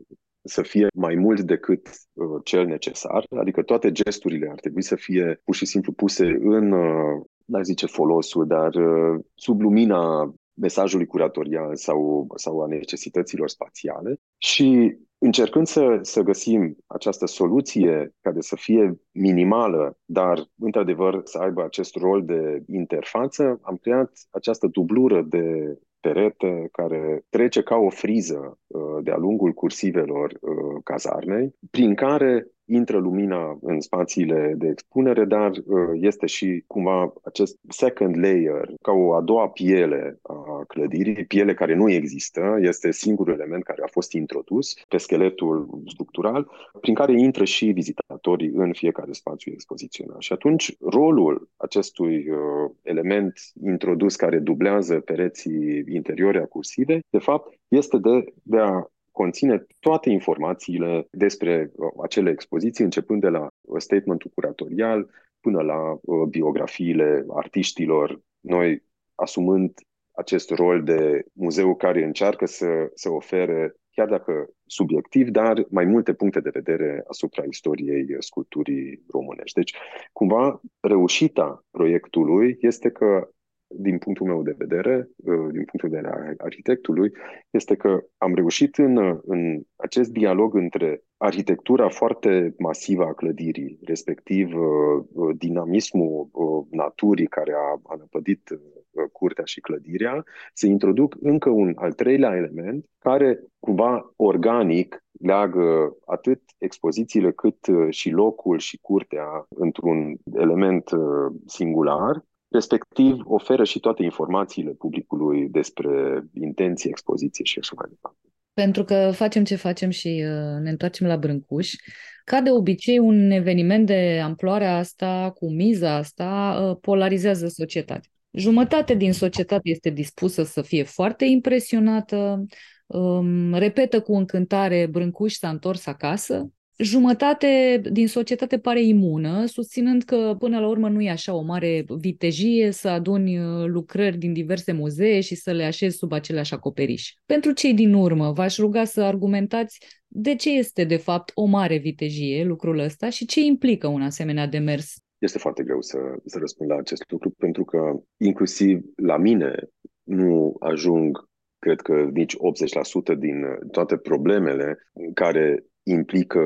să fie mai mult decât uh, cel necesar, adică toate gesturile ar trebui să fie pur și simplu puse în, uh, n-aș zice folosul, dar uh, sub lumina mesajului curatorial sau, sau a necesităților spațiale și încercând să, să găsim această soluție care să fie minimală, dar într-adevăr să aibă acest rol de interfață, am creat această dublură de perete care trece ca o friză uh, de-a lungul cursivelor uh, cazarmei, prin care intră lumina în spațiile de expunere, dar uh, este și cumva acest second layer, ca o a doua piele a clădirii, piele care nu există, este singurul element care a fost introdus pe scheletul structural, prin care intră și vizitatorii în fiecare spațiu expozițional. Și atunci rolul acestui uh, element introdus care dublează pereții interiori a cursivei, de fapt, este de, de a conține toate informațiile despre uh, acele expoziții, începând de la uh, statementul curatorial până la uh, biografiile artiștilor, noi asumând acest rol de muzeu care încearcă să, să ofere, chiar dacă subiectiv, dar mai multe puncte de vedere asupra istoriei sculpturii românești. Deci, cumva, reușita proiectului este că din punctul meu de vedere, uh, din punctul de vedere al arhitectului, este că am reușit în, în acest dialog între arhitectura foarte masivă a clădirii, respectiv uh, uh, dinamismul naturii care a, a năpădit curtea și clădirea, să introduc încă un al treilea element care cumva organic leagă atât expozițiile cât și locul și curtea într-un element singular respectiv oferă și toate informațiile publicului despre intenție, expoziție și așa mai departe. Pentru că facem ce facem și uh, ne întoarcem la Brâncuș, ca de obicei, un eveniment de amploarea asta, cu miza asta, uh, polarizează societatea. Jumătate din societate este dispusă să fie foarte impresionată, um, repetă cu încântare Brâncuș s-a întors acasă, Jumătate din societate pare imună, susținând că până la urmă nu e așa o mare vitejie să aduni uh, lucrări din diverse muzee și să le așezi sub aceleași acoperiș. Pentru cei din urmă, v-aș ruga să argumentați de ce este de fapt o mare vitejie lucrul ăsta și ce implică un asemenea demers. Este foarte greu să, să răspund la acest lucru pentru că inclusiv la mine nu ajung cred că nici 80% din toate problemele care implică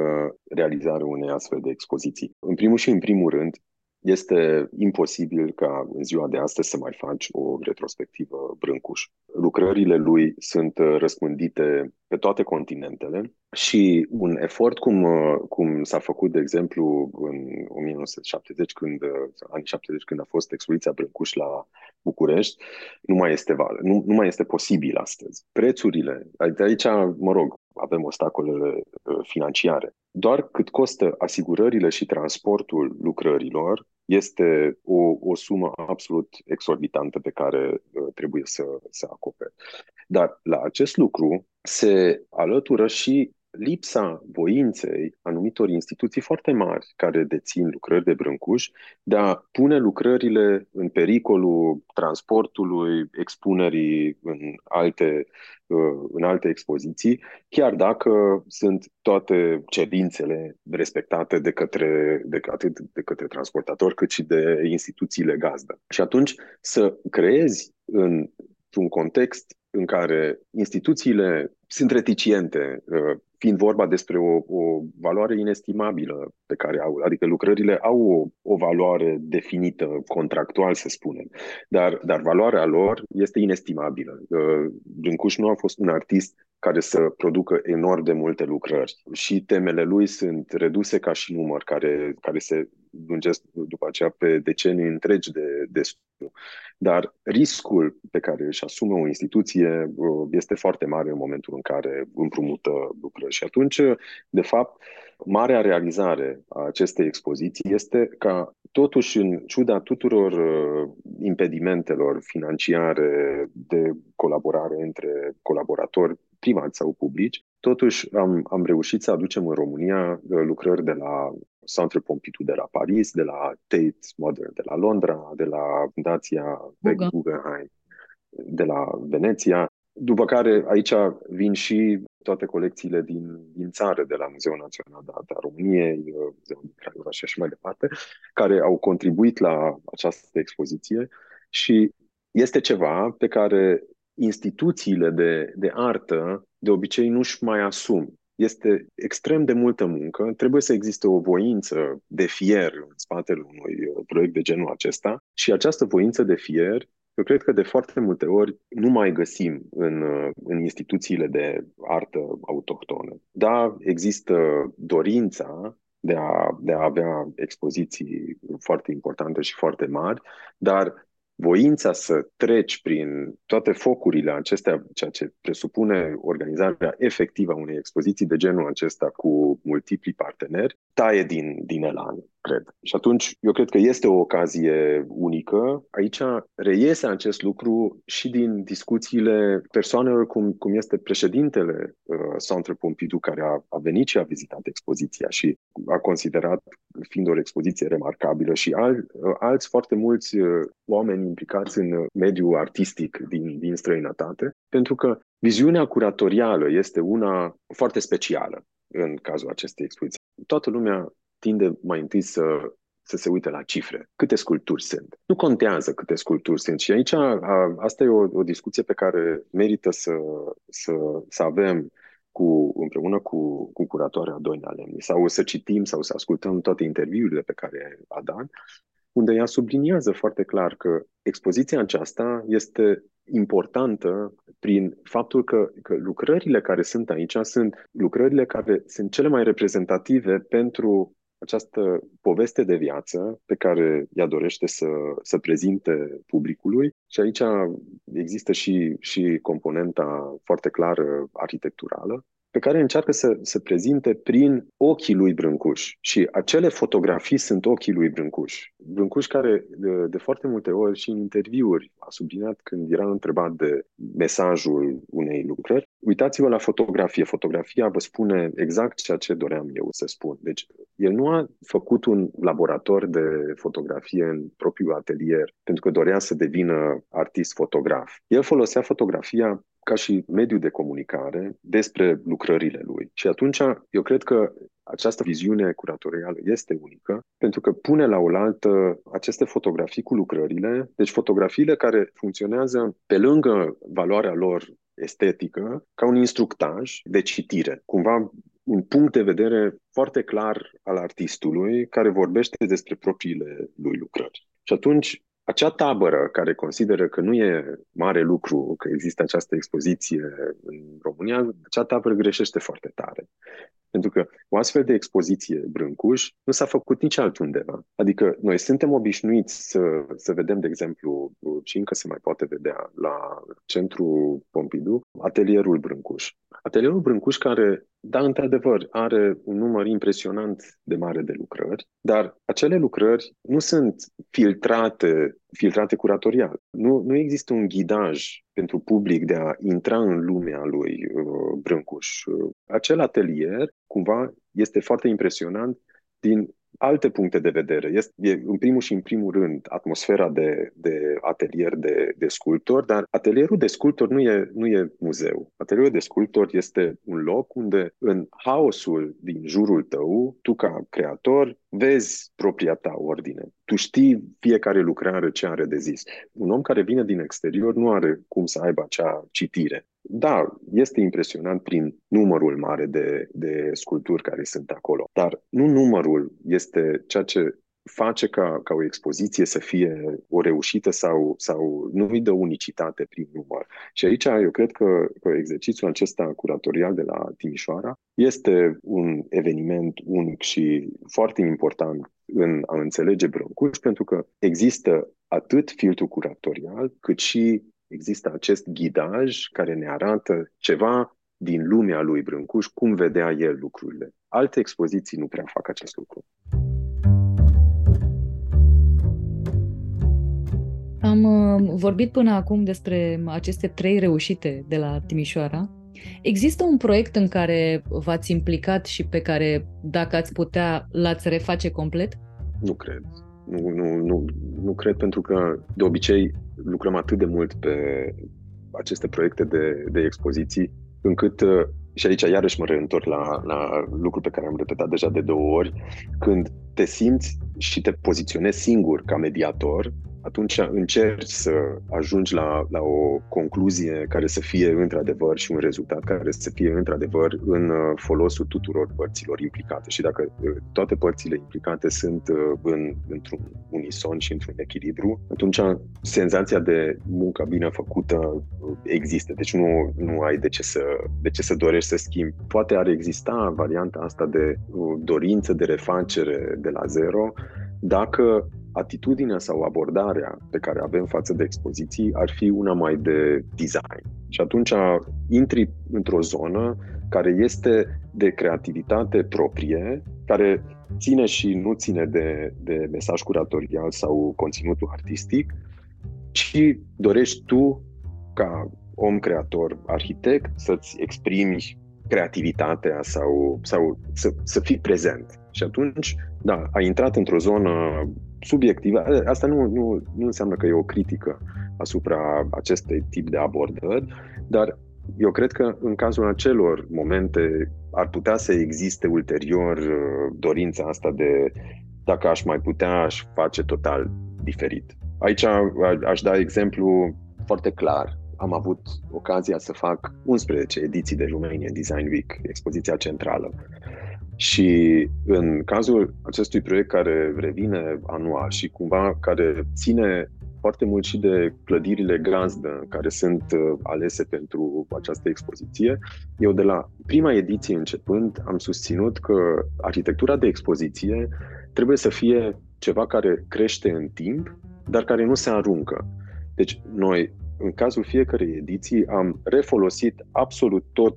realizarea unei astfel de expoziții. În primul și în primul rând, este imposibil ca în ziua de astăzi să mai faci o retrospectivă Brâncuș. Lucrările lui sunt răspândite pe toate continentele și un efort cum, cum s-a făcut, de exemplu, în 1970, când, anii 70, când a fost expoziția Brâncuș la București, nu mai este val, nu, nu mai este posibil astăzi. Prețurile, de aici, mă rog, avem obstacolele uh, financiare. Doar cât costă asigurările și transportul lucrărilor este o, o sumă absolut exorbitantă pe care uh, trebuie să, să acopere. Dar la acest lucru se alătură și lipsa voinței anumitor instituții foarte mari care dețin lucrări de brâncuș de a pune lucrările în pericolul transportului, expunerii în alte, uh, în alte expoziții, chiar dacă sunt toate cerințele respectate de către, de, atât de către transportator cât și de instituțiile gazdă. Și atunci să creezi în un context în care instituțiile sunt reticiente, uh, fiind vorba despre o, o valoare inestimabilă pe care au, adică lucrările au o, o valoare definită, contractual să spunem, dar, dar valoarea lor este inestimabilă. Dâncuș uh, nu a fost un artist care să producă enorm de multe lucrări și temele lui sunt reduse ca și număr, care, care se lungesc după aceea pe decenii întregi de, de studiu. Dar riscul pe care își asumă o instituție uh, este foarte mare în momentul în care împrumută lucrări. Și atunci, de fapt, marea realizare a acestei expoziții este ca totuși, în ciuda tuturor uh, impedimentelor financiare de colaborare între colaboratori privați sau publici, totuși am, am reușit să aducem în România uh, lucrări de la Centre Pompidou de la Paris, de la Tate Modern de la Londra, de la Fundația Guggenheim. De la Veneția, după care aici vin și toate colecțiile din, din țară, de la Muzeul Național de Arte a României, uh, Muzeul din Craiova și așa mai departe, care au contribuit la această expoziție. Și este ceva pe care instituțiile de, de artă de obicei nu-și mai asum. Este extrem de multă muncă, trebuie să existe o voință de fier în spatele unui uh, proiect de genul acesta și această voință de fier eu cred că de foarte multe ori nu mai găsim în, uh, în instituțiile de artă autohtonă. Da, există dorința de a, de a avea expoziții foarte importante și foarte mari, dar voința să treci prin toate focurile acestea, ceea ce presupune organizarea efectivă a unei expoziții de genul acesta cu multipli parteneri, taie din, din elan cred. Și atunci, eu cred că este o ocazie unică. Aici reiese acest lucru și din discuțiile persoanelor cum, cum este președintele uh, Centre Pompidou, care a, a venit și a vizitat expoziția și a considerat fiind o expoziție remarcabilă și al, uh, alți foarte mulți uh, oameni implicați în mediul artistic din, din străinătate, pentru că viziunea curatorială este una foarte specială în cazul acestei expoziții. Toată lumea tinde mai întâi să, să se uite la cifre. Câte sculpturi sunt? Nu contează câte sculpturi sunt. Și aici a, asta e o, o discuție pe care merită să, să, să avem cu, împreună cu, cu curatoarea Doina Lemni sau să citim sau să ascultăm toate interviurile pe care a dat, unde ea subliniază foarte clar că expoziția aceasta este importantă prin faptul că, că lucrările care sunt aici sunt lucrările care sunt cele mai reprezentative pentru această poveste de viață pe care ea dorește să, să prezinte publicului. Și aici există și, și componenta foarte clară arhitecturală pe care încearcă să se prezinte prin ochii lui Brâncuș. Și acele fotografii sunt ochii lui Brâncuș. Brâncuș care de, de foarte multe ori și în interviuri a subliniat când era întrebat de mesajul unei lucrări, uitați-vă la fotografie. Fotografia vă spune exact ceea ce doream eu să spun. Deci el nu a făcut un laborator de fotografie în propriul atelier pentru că dorea să devină artist fotograf. El folosea fotografia ca și mediu de comunicare despre lucrările lui. Și atunci eu cred că această viziune curatorială este unică pentru că pune la oaltă aceste fotografii cu lucrările, deci fotografiile care funcționează pe lângă valoarea lor estetică ca un instructaj de citire. Cumva un punct de vedere foarte clar al artistului care vorbește despre propriile lui lucrări. Și atunci acea tabără care consideră că nu e mare lucru că există această expoziție în România, acea tabără greșește foarte tare. Pentru că o astfel de expoziție Brâncuș nu s-a făcut nici altundeva. Adică noi suntem obișnuiți să, să vedem, de exemplu, și încă se mai poate vedea la centrul Pompidou, atelierul Brâncuș. Atelierul Brâncuș care, da, într-adevăr, are un număr impresionant de mare de lucrări, dar acele lucrări nu sunt filtrate, filtrate curatorial. Nu, nu există un ghidaj pentru public de a intra în lumea lui uh, Brâncuș. Acel atelier, cumva, este foarte impresionant din alte puncte de vedere. Este, e, în primul și în primul rând, atmosfera de, de atelier de, de sculptor, dar atelierul de sculptor nu e, nu e muzeu. Atelierul de sculptor este un loc unde, în haosul din jurul tău, tu ca creator, vezi propria ta ordine. Tu știi fiecare lucrare ce are de zis. Un om care vine din exterior nu are cum să aibă acea citire da, este impresionant prin numărul mare de, de sculpturi care sunt acolo, dar nu numărul este ceea ce face ca, ca o expoziție să fie o reușită sau, sau nu îi dă unicitate prin număr. Și aici eu cred că, că exercițiul acesta curatorial de la Timișoara este un eveniment unic și foarte important în a înțelege Brâncuș, pentru că există atât filtrul curatorial, cât și există acest ghidaj care ne arată ceva din lumea lui Brâncuș, cum vedea el lucrurile. Alte expoziții nu prea fac acest lucru. Am uh, vorbit până acum despre aceste trei reușite de la Timișoara. Există un proiect în care v-ați implicat și pe care, dacă ați putea, l-ați reface complet? Nu cred. Nu, nu, nu, nu cred pentru că de obicei lucrăm atât de mult pe aceste proiecte de, de expoziții încât uh, și aici iarăși mă reîntorc la, la lucru pe care am repetat deja de două ori, când te simți și te poziționezi singur ca mediator, atunci încerci să ajungi la, la o concluzie care să fie într-adevăr și un rezultat care să fie într-adevăr în uh, folosul tuturor părților implicate. Și dacă uh, toate părțile implicate sunt uh, în, într-un unison și într-un echilibru, atunci senzația de muncă bine făcută există. Deci nu, nu ai de ce, să, de ce să dorești să schimbi. Poate ar exista varianta asta de dorință de refacere de la zero, dacă atitudinea sau abordarea pe care avem față de expoziții ar fi una mai de design. Și atunci intri într-o zonă care este de creativitate proprie, care ține și nu ține de, de mesaj curatorial sau conținutul artistic, și dorești tu, ca om creator, arhitect, să-ți exprimi creativitatea sau, sau să, să fii prezent. Și atunci, da, ai intrat într-o zonă subiectivă. Asta nu, nu, nu înseamnă că e o critică asupra acestui tip de abordări, dar eu cred că în cazul acelor momente ar putea să existe ulterior uh, dorința asta de dacă aș mai putea, aș face total diferit. Aici aș da exemplu foarte clar. Am avut ocazia să fac 11 ediții de Romania Design Week, expoziția centrală. Și în cazul acestui proiect care revine anual și cumva care ține foarte mult și de clădirile gazdă care sunt uh, alese pentru această expoziție. Eu de la prima ediție începând am susținut că arhitectura de expoziție trebuie să fie ceva care crește în timp, dar care nu se aruncă. Deci noi, în cazul fiecărei ediții, am refolosit absolut tot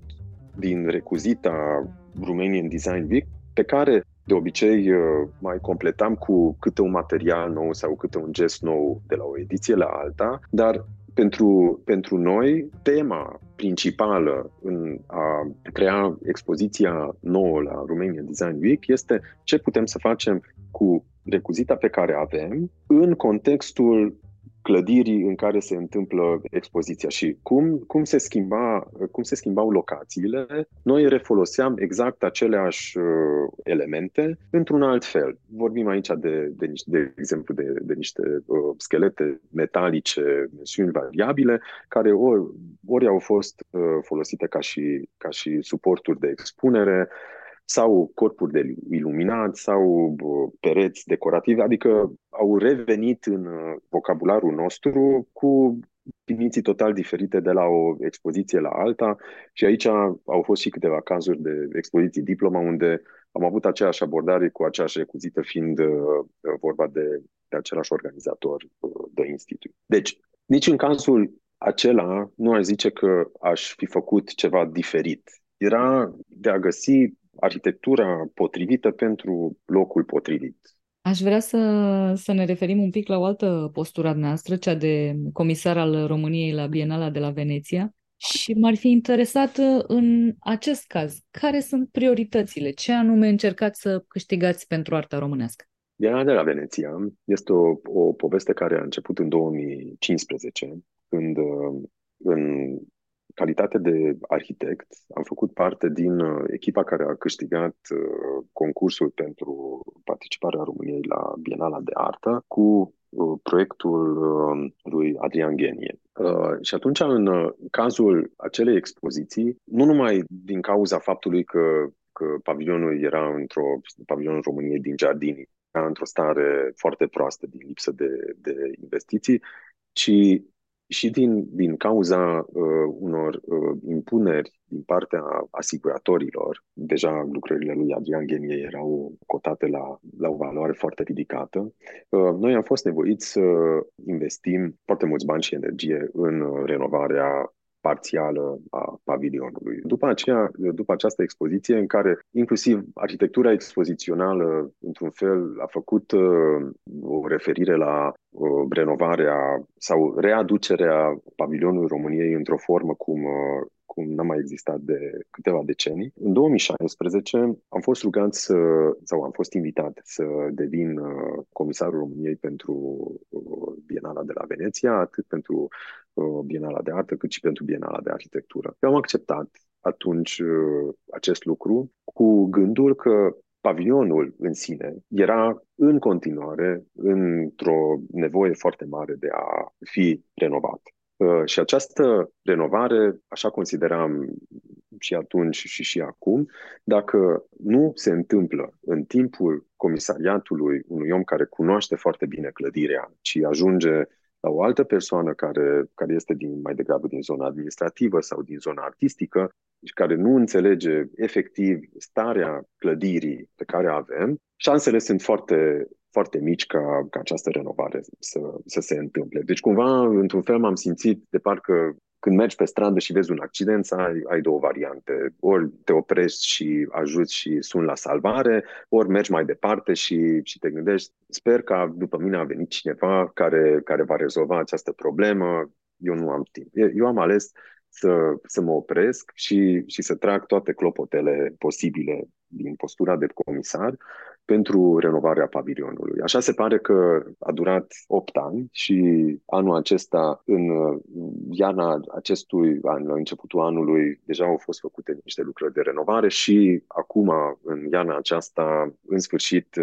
din recuzita Romanian Design Week, pe care de obicei uh, mai completam cu câte un material nou sau câte un gest nou de la o ediție la alta, dar pentru, pentru noi, tema principală în a crea expoziția nouă la Romanian Design Week este ce putem să facem cu recuzita pe care avem în contextul clădirii în care se întâmplă expoziția și cum, cum, se, schimba, cum se schimbau locațiile, noi refoloseam exact aceleași uh, elemente într-un alt fel. Vorbim aici de, de, de exemplu de, de niște uh, schelete metalice, mensiuni variabile, care ori, ori au fost uh, folosite ca și, ca și suporturi de expunere, sau corpuri de iluminat sau pereți decorative, adică au revenit în uh, vocabularul nostru cu definiții total diferite de la o expoziție la alta și aici au fost și câteva cazuri de expoziții diploma unde am avut aceeași abordare cu aceeași recuzită fiind uh, vorba de, de același organizator uh, de institut. Deci, nici în cazul acela nu aș zice că aș fi făcut ceva diferit. Era de a găsi arhitectura potrivită pentru locul potrivit. Aș vrea să, să ne referim un pic la o altă postură noastră, cea de comisar al României la Bienala de la Veneția. Și m-ar fi interesat în acest caz, care sunt prioritățile? Ce anume încercați să câștigați pentru arta românească? Bienala de la Veneția este o, o poveste care a început în 2015, când în calitate de arhitect, am făcut parte din uh, echipa care a câștigat uh, concursul pentru participarea României la Bienala de Artă cu uh, proiectul lui Adrian Genie. Și atunci, în cazul acelei expoziții, nu numai din cauza faptului că, că pavilionul era într-o pavilionul României din Giardini, era într-o stare foarte proastă din lipsă de, de investiții, ci și din, din cauza uh, unor uh, impuneri din partea asiguratorilor, deja lucrările lui Adrian Genie erau cotate la, la o valoare foarte ridicată, uh, noi am fost nevoiți să investim foarte mulți bani și energie în renovarea parțială a pavilionului. După aceea, după această expoziție în care inclusiv arhitectura expozițională într-un fel a făcut uh, o referire la uh, renovarea sau readucerea pavilionului României într-o formă cum uh, cum n-a mai existat de câteva decenii. În 2016 am fost rugat să, sau am fost invitat să devin uh, comisarul României pentru uh, Bienala de la Veneția, atât pentru uh, Bienala de Artă, cât și pentru Bienala de Arhitectură. Eu am acceptat atunci acest lucru cu gândul că pavilionul în sine era în continuare într-o nevoie foarte mare de a fi renovat. Uh, și această renovare, așa consideram și atunci și și acum, dacă nu se întâmplă în timpul comisariatului unui om care cunoaște foarte bine clădirea, ci ajunge la o altă persoană care, care este din, mai degrabă din zona administrativă sau din zona artistică și care nu înțelege efectiv starea clădirii pe care avem, șansele sunt foarte, foarte mici ca, ca această renovare să, să se întâmple. Deci cumva, într-un fel, m-am simțit de parcă când mergi pe stradă și vezi un accident, ai, ai două variante. Ori te oprești și ajuți și sun la salvare, ori mergi mai departe și, și te gândești, sper că după mine a venit cineva care, care va rezolva această problemă, eu nu am timp. Eu am ales să, să mă opresc și, și să trag toate clopotele posibile din postura de comisar pentru renovarea pavilionului. Așa se pare că a durat 8 ani și anul acesta, în iarna acestui an, la începutul anului, deja au fost făcute niște lucrări de renovare și acum, în iarna aceasta, în sfârșit,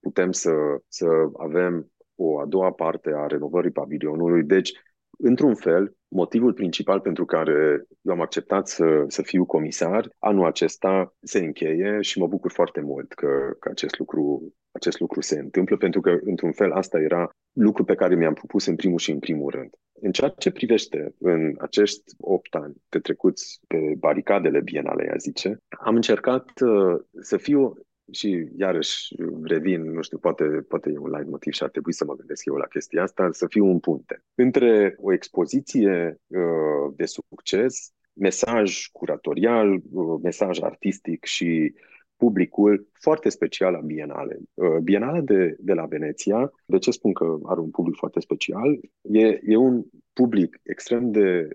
putem să, să avem o a doua parte a renovării pavilionului. Deci, într-un fel, motivul principal pentru care eu am acceptat să, să fiu comisar anul acesta se încheie și mă bucur foarte mult că, că acest, lucru, acest lucru se întâmplă, pentru că, într-un fel, asta era lucru pe care mi-am propus în primul și în primul rând. În ceea ce privește în acești opt ani petrecuți pe baricadele bienale, a zice, am încercat uh, să fiu și iarăși revin, nu știu, poate, poate e un light motiv și ar trebui să mă gândesc eu la chestia asta, să fiu un punte între o expoziție uh, de succes, mesaj curatorial, uh, mesaj artistic și publicul foarte special a Bienale. Uh, Bienale de, de la Veneția, de ce spun că are un public foarte special? E, e un public extrem de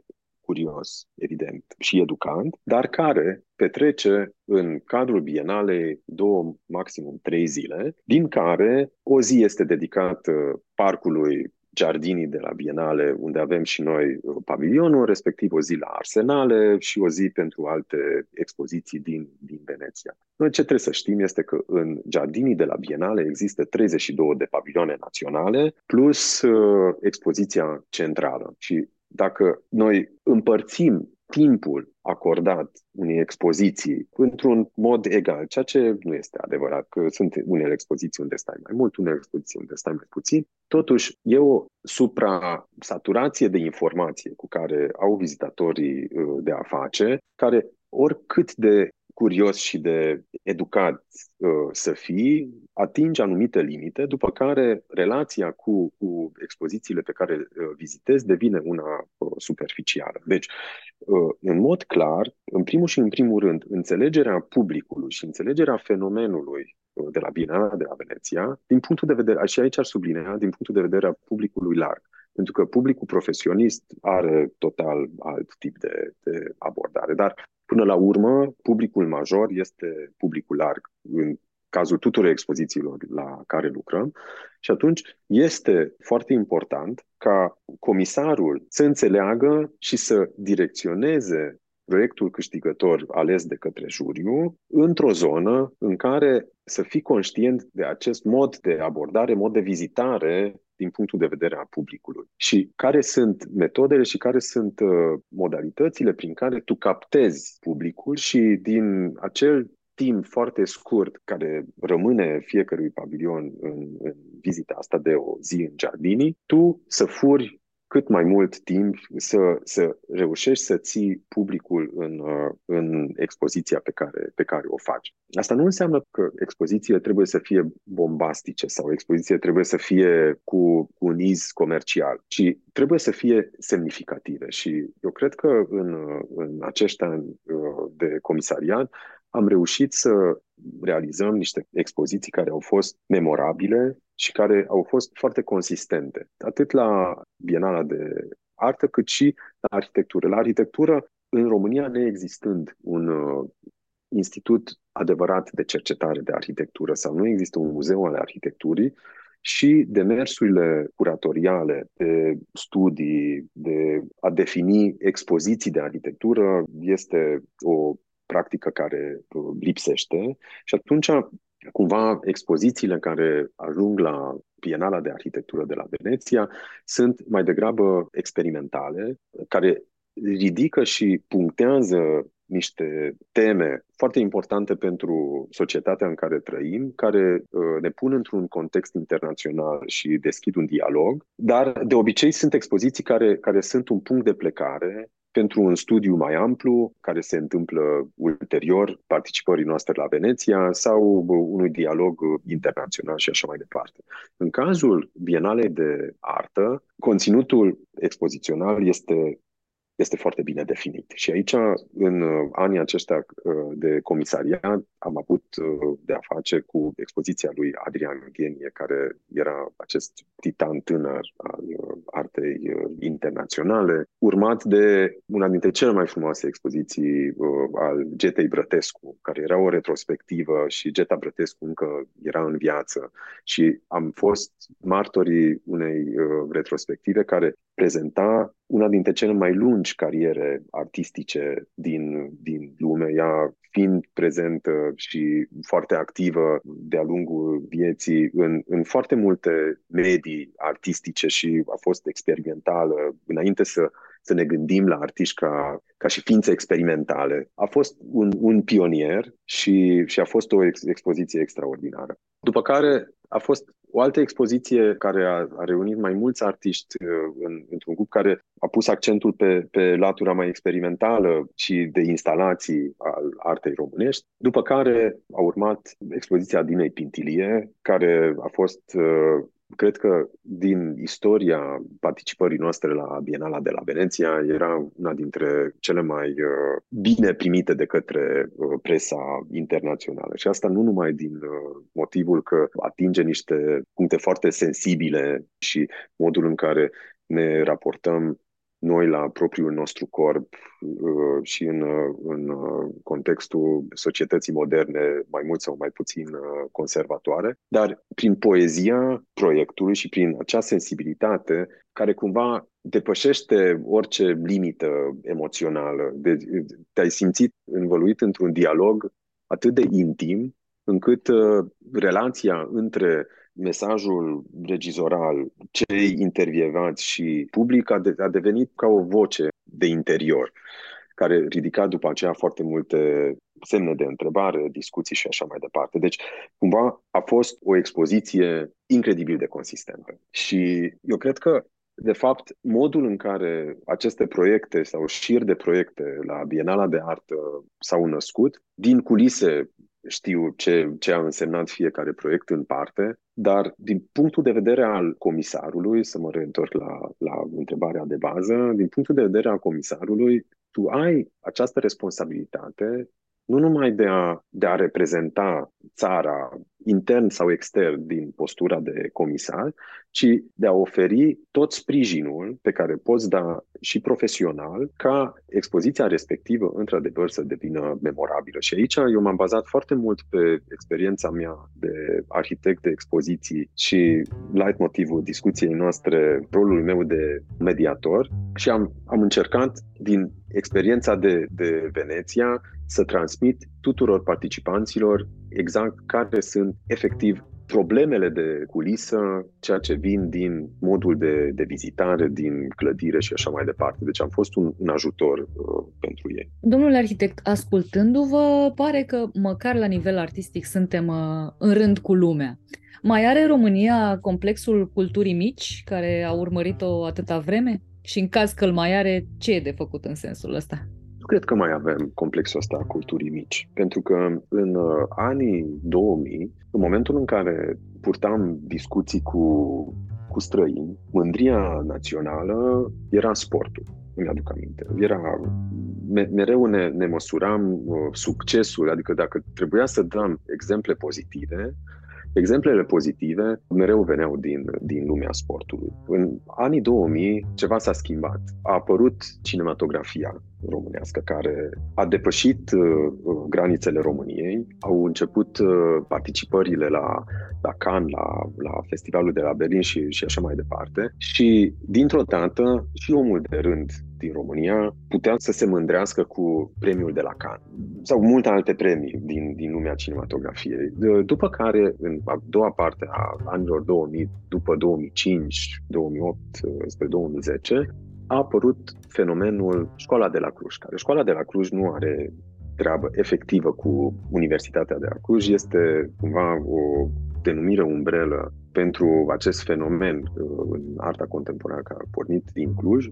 curios, evident, și educant, dar care petrece în cadrul bienalei două, maximum trei zile, din care o zi este dedicată parcului Giardinii de la Bienale, unde avem și noi pavilionul, respectiv o zi la Arsenale și o zi pentru alte expoziții din, din Veneția. Noi ce trebuie să știm este că în Giardinii de la Bienale există 32 de pavilioane naționale plus uh, expoziția centrală și dacă noi împărțim timpul acordat unei expoziții într-un mod egal, ceea ce nu este adevărat, că sunt unele expoziții unde stai mai mult, unele expoziții unde stai mai puțin. Totuși, e o supra-saturație de informație cu care au vizitatorii uh, de a face, care oricât de curios și de educat uh, să fii, atingi anumite limite, după care relația cu, cu expozițiile pe care uh, vizitezi devine una uh, superficială. Deci, uh, în mod clar, în primul și în primul rând, înțelegerea publicului și înțelegerea fenomenului uh, de la Bienala de la Veneția, din punctul de vedere, și aici ar sublinea, din punctul de vedere a publicului larg. Pentru că publicul profesionist are total alt tip de, de abordare. Dar Până la urmă, publicul major este publicul larg în cazul tuturor expozițiilor la care lucrăm. Și atunci este foarte important ca comisarul să înțeleagă și să direcționeze proiectul câștigător ales de către juriu într-o zonă în care să fii conștient de acest mod de abordare, mod de vizitare din punctul de vedere a publicului. Și care sunt metodele și care sunt uh, modalitățile prin care tu captezi publicul și din acel timp foarte scurt care rămâne fiecărui pavilion în, în vizita asta de o zi în Giardini, tu să furi cât mai mult timp să, să reușești să ții publicul în, uh, în expoziția pe care, pe care o faci. Asta nu înseamnă că expozițiile trebuie să fie bombastice sau expozițiile trebuie să fie cu, cu un iz comercial, ci trebuie să fie semnificative. Și eu cred că în, în acești ani uh, de comisariat am reușit să realizăm niște expoziții care au fost memorabile și care au fost foarte consistente, atât la Bienala de Artă, cât și la arhitectură. La arhitectură, în România, neexistând un uh, institut adevărat de cercetare de arhitectură sau nu există un muzeu al arhitecturii, și demersurile curatoriale de studii, de a defini expoziții de arhitectură este o practică care uh, lipsește și atunci cumva expozițiile care ajung la Bienala de Arhitectură de la Veneția sunt mai degrabă experimentale, care ridică și punctează niște teme foarte importante pentru societatea în care trăim, care uh, ne pun într-un context internațional și deschid un dialog, dar de obicei sunt expoziții care, care sunt un punct de plecare pentru un studiu mai amplu care se întâmplă ulterior participării noastre la Veneția sau unui dialog internațional și așa mai departe. În cazul Bienalei de Artă, conținutul expozițional este este foarte bine definit. Și aici, în uh, anii aceștia uh, de comisariat, am avut uh, de a face cu expoziția lui Adrian Genie, care era acest titan tânăr al artei internaționale, urmat de una dintre cele mai frumoase expoziții al Getei Brătescu, care era o retrospectivă și Geta Brătescu încă era în viață și am fost martorii unei retrospective care prezenta una dintre cele mai lungi cariere artistice din, din lume, ea fiind prezentă și foarte activă de-a lungul vieții în, în foarte multe medii artistice și a fost experimentală înainte să, să ne gândim la artiști ca, ca și ființe experimentale. A fost un, un pionier și, și a fost o ex, expoziție extraordinară. După care a fost o altă expoziție care a, a reunit mai mulți artiști uh, în, într-un grup care a pus accentul pe, pe latura mai experimentală și de instalații al artei românești, după care a urmat expoziția Dinei Pintilie, care a fost uh, Cred că din istoria participării noastre la Bienala de la Veneția era una dintre cele mai uh, bine primite de către uh, presa internațională. Și asta nu numai din uh, motivul că atinge niște puncte foarte sensibile și modul în care ne raportăm noi la propriul nostru corp uh, și în, uh, în uh, contextul societății moderne mai mult sau mai puțin conservatoare, dar prin poezia proiectului și prin acea sensibilitate care cumva depășește orice limită emoțională. De, te-ai simțit învăluit într-un dialog atât de intim încât uh, relația între mesajul regizoral, cei intervievați și public a, de, a devenit ca o voce de interior, care ridica după aceea foarte multe semne de întrebare, discuții și așa mai departe. Deci, cumva, a fost o expoziție incredibil de consistentă. Și eu cred că de fapt, modul în care aceste proiecte sau șir de proiecte la Bienala de Artă s-au născut, din culise știu ce, ce a însemnat fiecare proiect în parte, dar din punctul de vedere al comisarului, să mă reîntorc la, la întrebarea de bază, din punctul de vedere al comisarului, tu ai această responsabilitate nu numai de a, de a reprezenta țara intern sau extern din postura de comisar, ci de a oferi tot sprijinul pe care poți da și profesional ca expoziția respectivă într-adevăr să devină memorabilă. Și aici eu m-am bazat foarte mult pe experiența mea de arhitect de expoziții și light motivul discuției noastre, rolul meu de mediator și am, am încercat din experiența de, de Veneția să transmit tuturor participanților exact care sunt efectiv problemele de culisă, ceea ce vin din modul de, de vizitare, din clădire și așa mai departe. Deci am fost un, un ajutor uh, pentru ei. Domnule arhitect, ascultându-vă, pare că măcar la nivel artistic suntem uh, în rând cu lumea. Mai are România complexul culturii mici, care a urmărit-o atâta vreme? Și în caz că îl mai are, ce e de făcut în sensul ăsta? Nu cred că mai avem complexul ăsta a culturii mici, pentru că în uh, anii 2000, în momentul în care purtam discuții cu, cu străini, mândria națională era sportul îmi aduc aminte. Era, mereu ne, ne măsuram uh, succesul, adică dacă trebuia să dăm exemple pozitive, Exemplele pozitive mereu veneau din, din lumea sportului. În anii 2000 ceva s-a schimbat. A apărut cinematografia românească care a depășit uh, granițele României. Au început uh, participările la, la Cannes, la, la festivalul de la Berlin și, și așa mai departe. Și dintr-o dată și omul de rând din România putea să se mândrească cu premiul de la Cannes sau multe alte premii din, din lumea cinematografiei. După care, în a doua parte a anilor 2000, după 2005, 2008, spre 2010, a apărut fenomenul Școala de la Cluj, care Școala de la Cluj nu are treabă efectivă cu Universitatea de la Cluj, este cumva o denumire umbrelă pentru acest fenomen uh, în arta contemporană care a pornit din Cluj,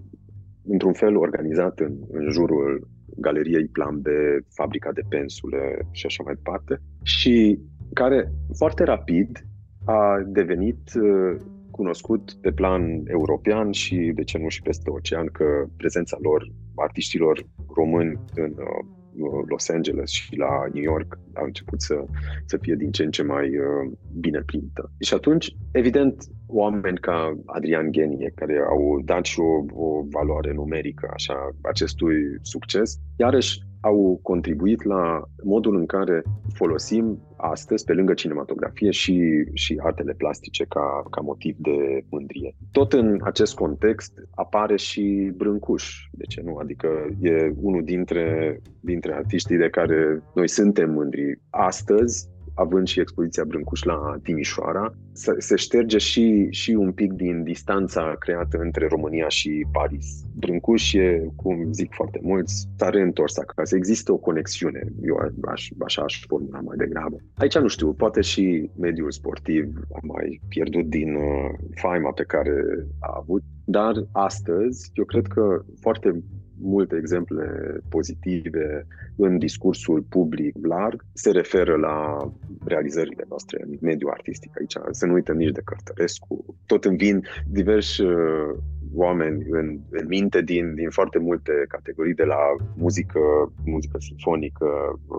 într-un fel organizat în, în jurul galeriei Plan B, fabrica de pensule și așa mai departe, și care foarte rapid a devenit uh, cunoscut pe plan european și, de ce nu, și peste ocean, că prezența lor, artiștilor români în uh, Los Angeles și la New York a început să, să fie din ce în ce mai uh, bine primită. Și atunci, evident, oameni ca Adrian Genie, care au dat și o, o valoare numerică așa, acestui succes, iarăși au contribuit la modul în care folosim astăzi, pe lângă cinematografie, și, și artele plastice ca, ca motiv de mândrie. Tot în acest context apare și Brâncuș, de ce nu? Adică e unul dintre, dintre artiștii de care noi suntem mândri. Astăzi, având și expoziția Brâncuș la Timișoara, se șterge și, și un pic din distanța creată între România și Paris. Brâncuș e, cum zic foarte mulți, s-a reîntors acasă. Există o conexiune, eu aș, așa aș formula mai degrabă. Aici nu știu, poate și mediul sportiv a mai pierdut din uh, faima pe care a avut, dar astăzi eu cred că foarte multe exemple pozitive în discursul public larg se referă la realizările noastre în mediul artistic aici. Să nu uităm nici de Cărtărescu. Tot îmi vin diversi uh, oameni în, în minte din, din foarte multe categorii, de la muzică, muzică sinfonică,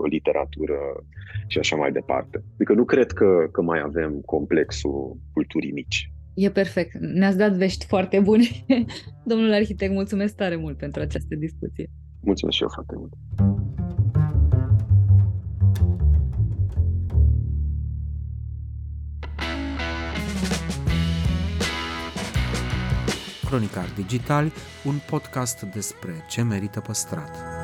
literatură și așa mai departe. Adică nu cred că, că mai avem complexul culturii mici. E perfect. Ne-ați dat vești foarte bune. <laughs> Domnul arhitect, mulțumesc tare mult pentru această discuție. Mulțumesc și eu foarte mult. Cronicar Digital, un podcast despre ce merită păstrat.